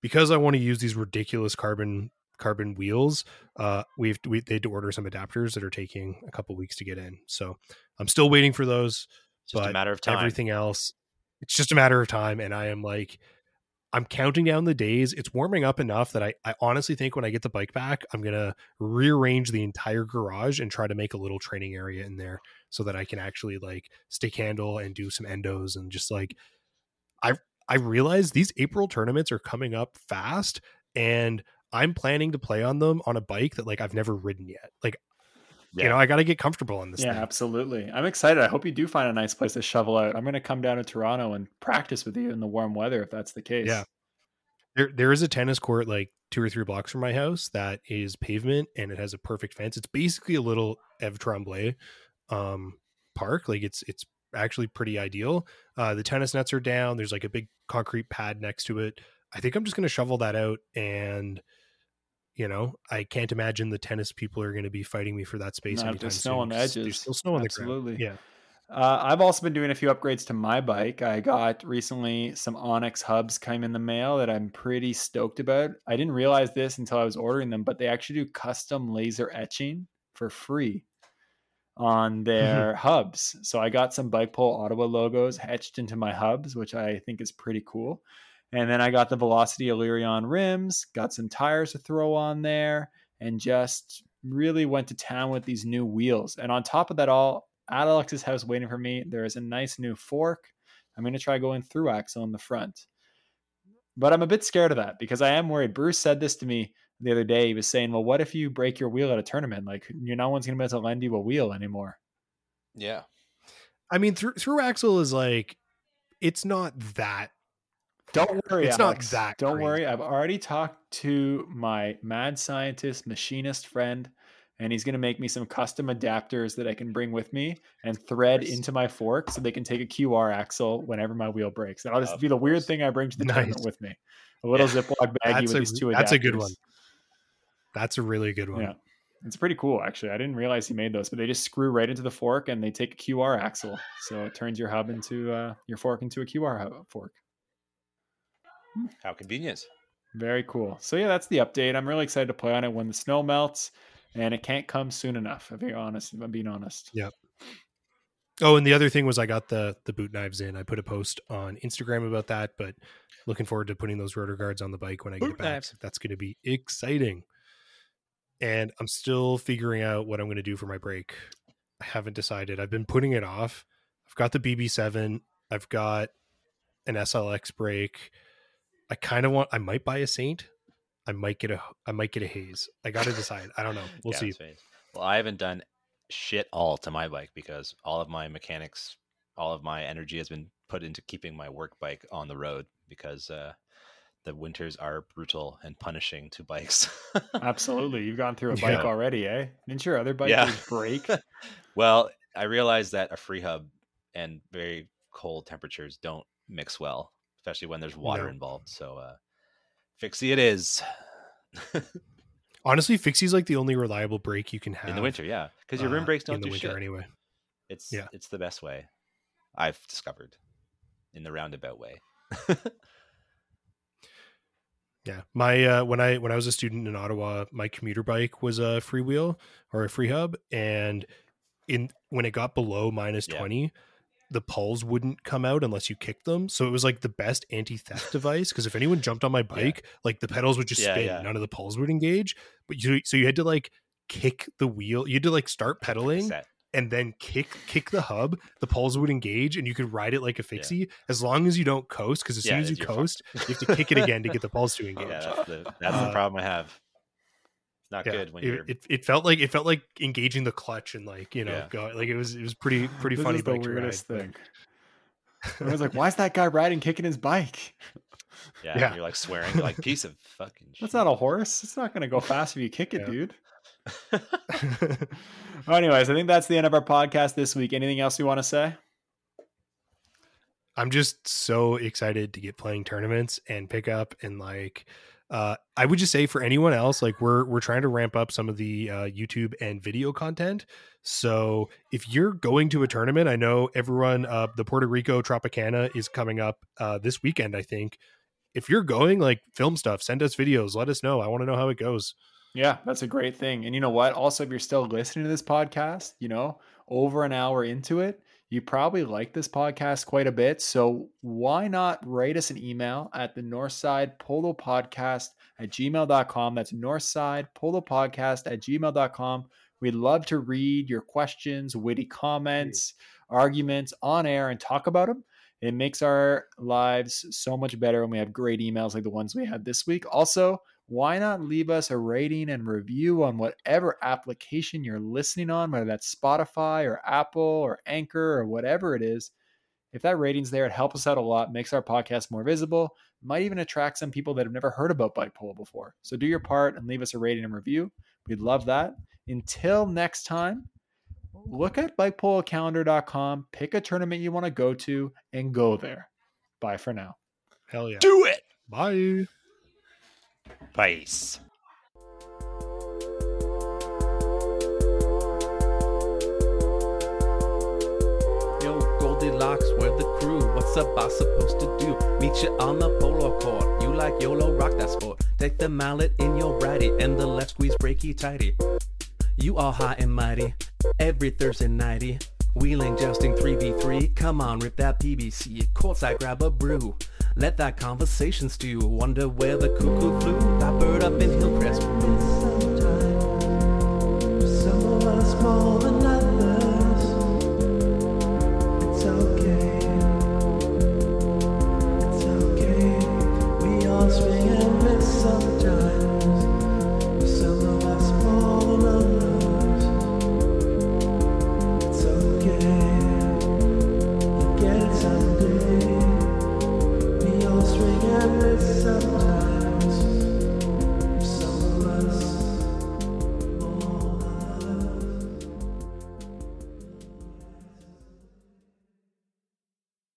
because I want to use these ridiculous carbon carbon wheels uh we've we they had to order some adapters that are taking a couple weeks to get in so i'm still waiting for those It's just a matter of time. everything else it's just a matter of time and i am like i'm counting down the days it's warming up enough that i i honestly think when i get the bike back i'm gonna rearrange the entire garage and try to make a little training area in there so that i can actually like stick handle and do some endos and just like i i realize these april tournaments are coming up fast and i'm planning to play on them on a bike that like i've never ridden yet like you know i gotta get comfortable on this yeah, thing absolutely. I'm excited. I hope you do find a nice place to shovel out. I'm going to come down to Toronto and practice with you in the warm weather if that's the case. Yeah. There, there is a tennis court like two or three blocks from my house that is pavement and it has a perfect fence. It's basically a little Eve Tremblay um, park. Like it's it's actually pretty ideal. Uh, the tennis nets are down. There's like a big concrete pad next to it. I think I'm just going to shovel that out and. You know, I can't imagine the tennis people are going to be fighting me for that space. Not anytime snow soon, on the edges. There's still snow on the Absolutely. ground. Yeah. Uh, I've also been doing a few upgrades to my bike. I got recently some Onyx hubs came in the mail that I'm pretty stoked about. I didn't realize this until I was ordering them, but they actually do custom laser etching for free on their hubs. So I got some Bike Polo Ottawa logos etched into my hubs, which I think is pretty cool. And then I got the Velocity Aileron rims, got some tires to throw on there, and just really went to town with these new wheels. And on top of that all, at Alex's house waiting for me, there is a nice new fork. I'm going to try going through axle in the front. But I'm a bit scared of that because I am worried. Bruce said this to me the other day. He was saying, "Well, what if you break your wheel at a tournament? Like, you no one's going to be able to lend you a wheel anymore." Yeah. I mean, through through axle is like, it's not that. Don't worry, It's Alex. not that Don't worry. I've already talked to my mad scientist machinist friend, and he's going to make me some custom adapters that I can bring with me and thread into my fork, so they can take a QR axle whenever my wheel breaks. I'll just Of be the weird thing I bring to the tournament with me. A little Yeah. Ziploc baggie That's with a these two adapters. that's a good one. That's a really good one. Yeah. It's pretty cool, actually. I didn't realize he made those, but they just screw right into the fork and they take a QR axle, so it turns your hub into uh, your fork into a QR hub fork. Hmm. How convenient. Very cool. So yeah, that's the update. I'm really excited to play on it when the snow melts, and it can't come soon enough. If you're honest, if I'm being honest. Yeah. Oh, and the other thing was I got the the boot knives in. I put a post on Instagram about that, but looking forward to putting those rotor guards on the bike when I get Boot it back. knives. That's going to be exciting. And I'm still figuring out what I'm going to do for my brake. I haven't decided. I've been putting it off. I've got the BB7. I've got an SLX brake. I kind of want. I might buy a Saint. I might get a. I might get a Hayes. I got to decide. I don't know. We'll Yeah, see. Well, I haven't done shit all to my bike because all of my mechanics, all of my energy has been put into keeping my work bike on the road because uh, the winters are brutal and punishing to bikes. Absolutely, you've gone through a bike Yeah. already, eh? Didn't your other bike Yeah. break? well, I realized that a free hub and very cold temperatures don't mix well, especially when there's water involved. So, uh, fixie it is Honestly, Fixie's like the only reliable brake you can have in the winter. Yeah, because your rim uh, brakes in don't the do winter shit. anyway. It's Yeah. it's the best way I've discovered in the roundabout way. Yeah, my uh, when I when I was a student in Ottawa, my commuter bike was a freewheel or a free hub, and in when it got below minus Yeah. twenty, the pawls wouldn't come out unless you kicked them. So it was like the best anti theft device because if anyone jumped on my bike, like the pedals would just Yeah, spin, yeah. none of the pawls would engage. But you so you had to like kick the wheel, you had to like start pedaling and then kick kick the hub, the pawls would engage, and you could ride it like a fixie as long as you don't coast. Because as Yeah, soon as you coast, you have to kick it again to get the pawls to engage. Yeah, that's the that's Uh, the problem I have. It's not Yeah, good when it, you're it, it felt like it felt like engaging the clutch and like you know Yeah. go, like it was it was pretty pretty This funny is the bike to ride, weirdest but- thing. I was like, "Why is that guy riding, kicking his bike? yeah, yeah. you're like swearing you're like piece of fucking shit. That's not a horse. It's not going to go fast if you kick it, Yeah. dude." Well, anyways, I think that's the end of our podcast this week. Anything else you want to say? I'm just so excited to get playing tournaments and pick up and like uh I would just say for anyone else like we're we're trying to ramp up some of the uh YouTube and video content. So if you're going to a tournament, I know everyone uh the Puerto Rico Tropicana is coming up uh this weekend I think. If you're going like film stuff, send us videos, let us know. I want to know how it goes. Yeah, that's a great thing. And you know what? Also, if you're still listening to this podcast, you know, over an hour into it, you probably like this podcast quite a bit. So why not write us an email at the Northside Polo Podcast at gmail.com? That's Northside Polo Podcast at gmail.com. We'd love to read your questions, witty comments, arguments on air and talk about them. It makes our lives so much better when we have great emails like the ones we had this week. Also, why not leave us a rating and review on whatever application you're listening on, whether that's Spotify or Apple or Anchor or whatever it is. If that rating's there, it helps us out a lot, makes our podcast more visible, might even attract some people that have never heard about bike polo before. So do your part and leave us a rating and review. We'd love that. Until next time, look at bikepolocalendar.com, pick a tournament you want to go to, and go there. Bye for now. Hell yeah. do it. Bye país. Yo, Goldilocks, we're the crew. What's a boss supposed to do? Meet you on the polo court. You like YOLO, rock that sport. Take the mallet in your righty and the left squeeze breaky tighty. You all high and mighty. Every Thursday nighty. Wheeling, jousting, 3v3. Come on, rip that PBC. Courtside, grab a brew. Let that conversation stew. Wonder where the cuckoo flew. That bird up in Hillcrest.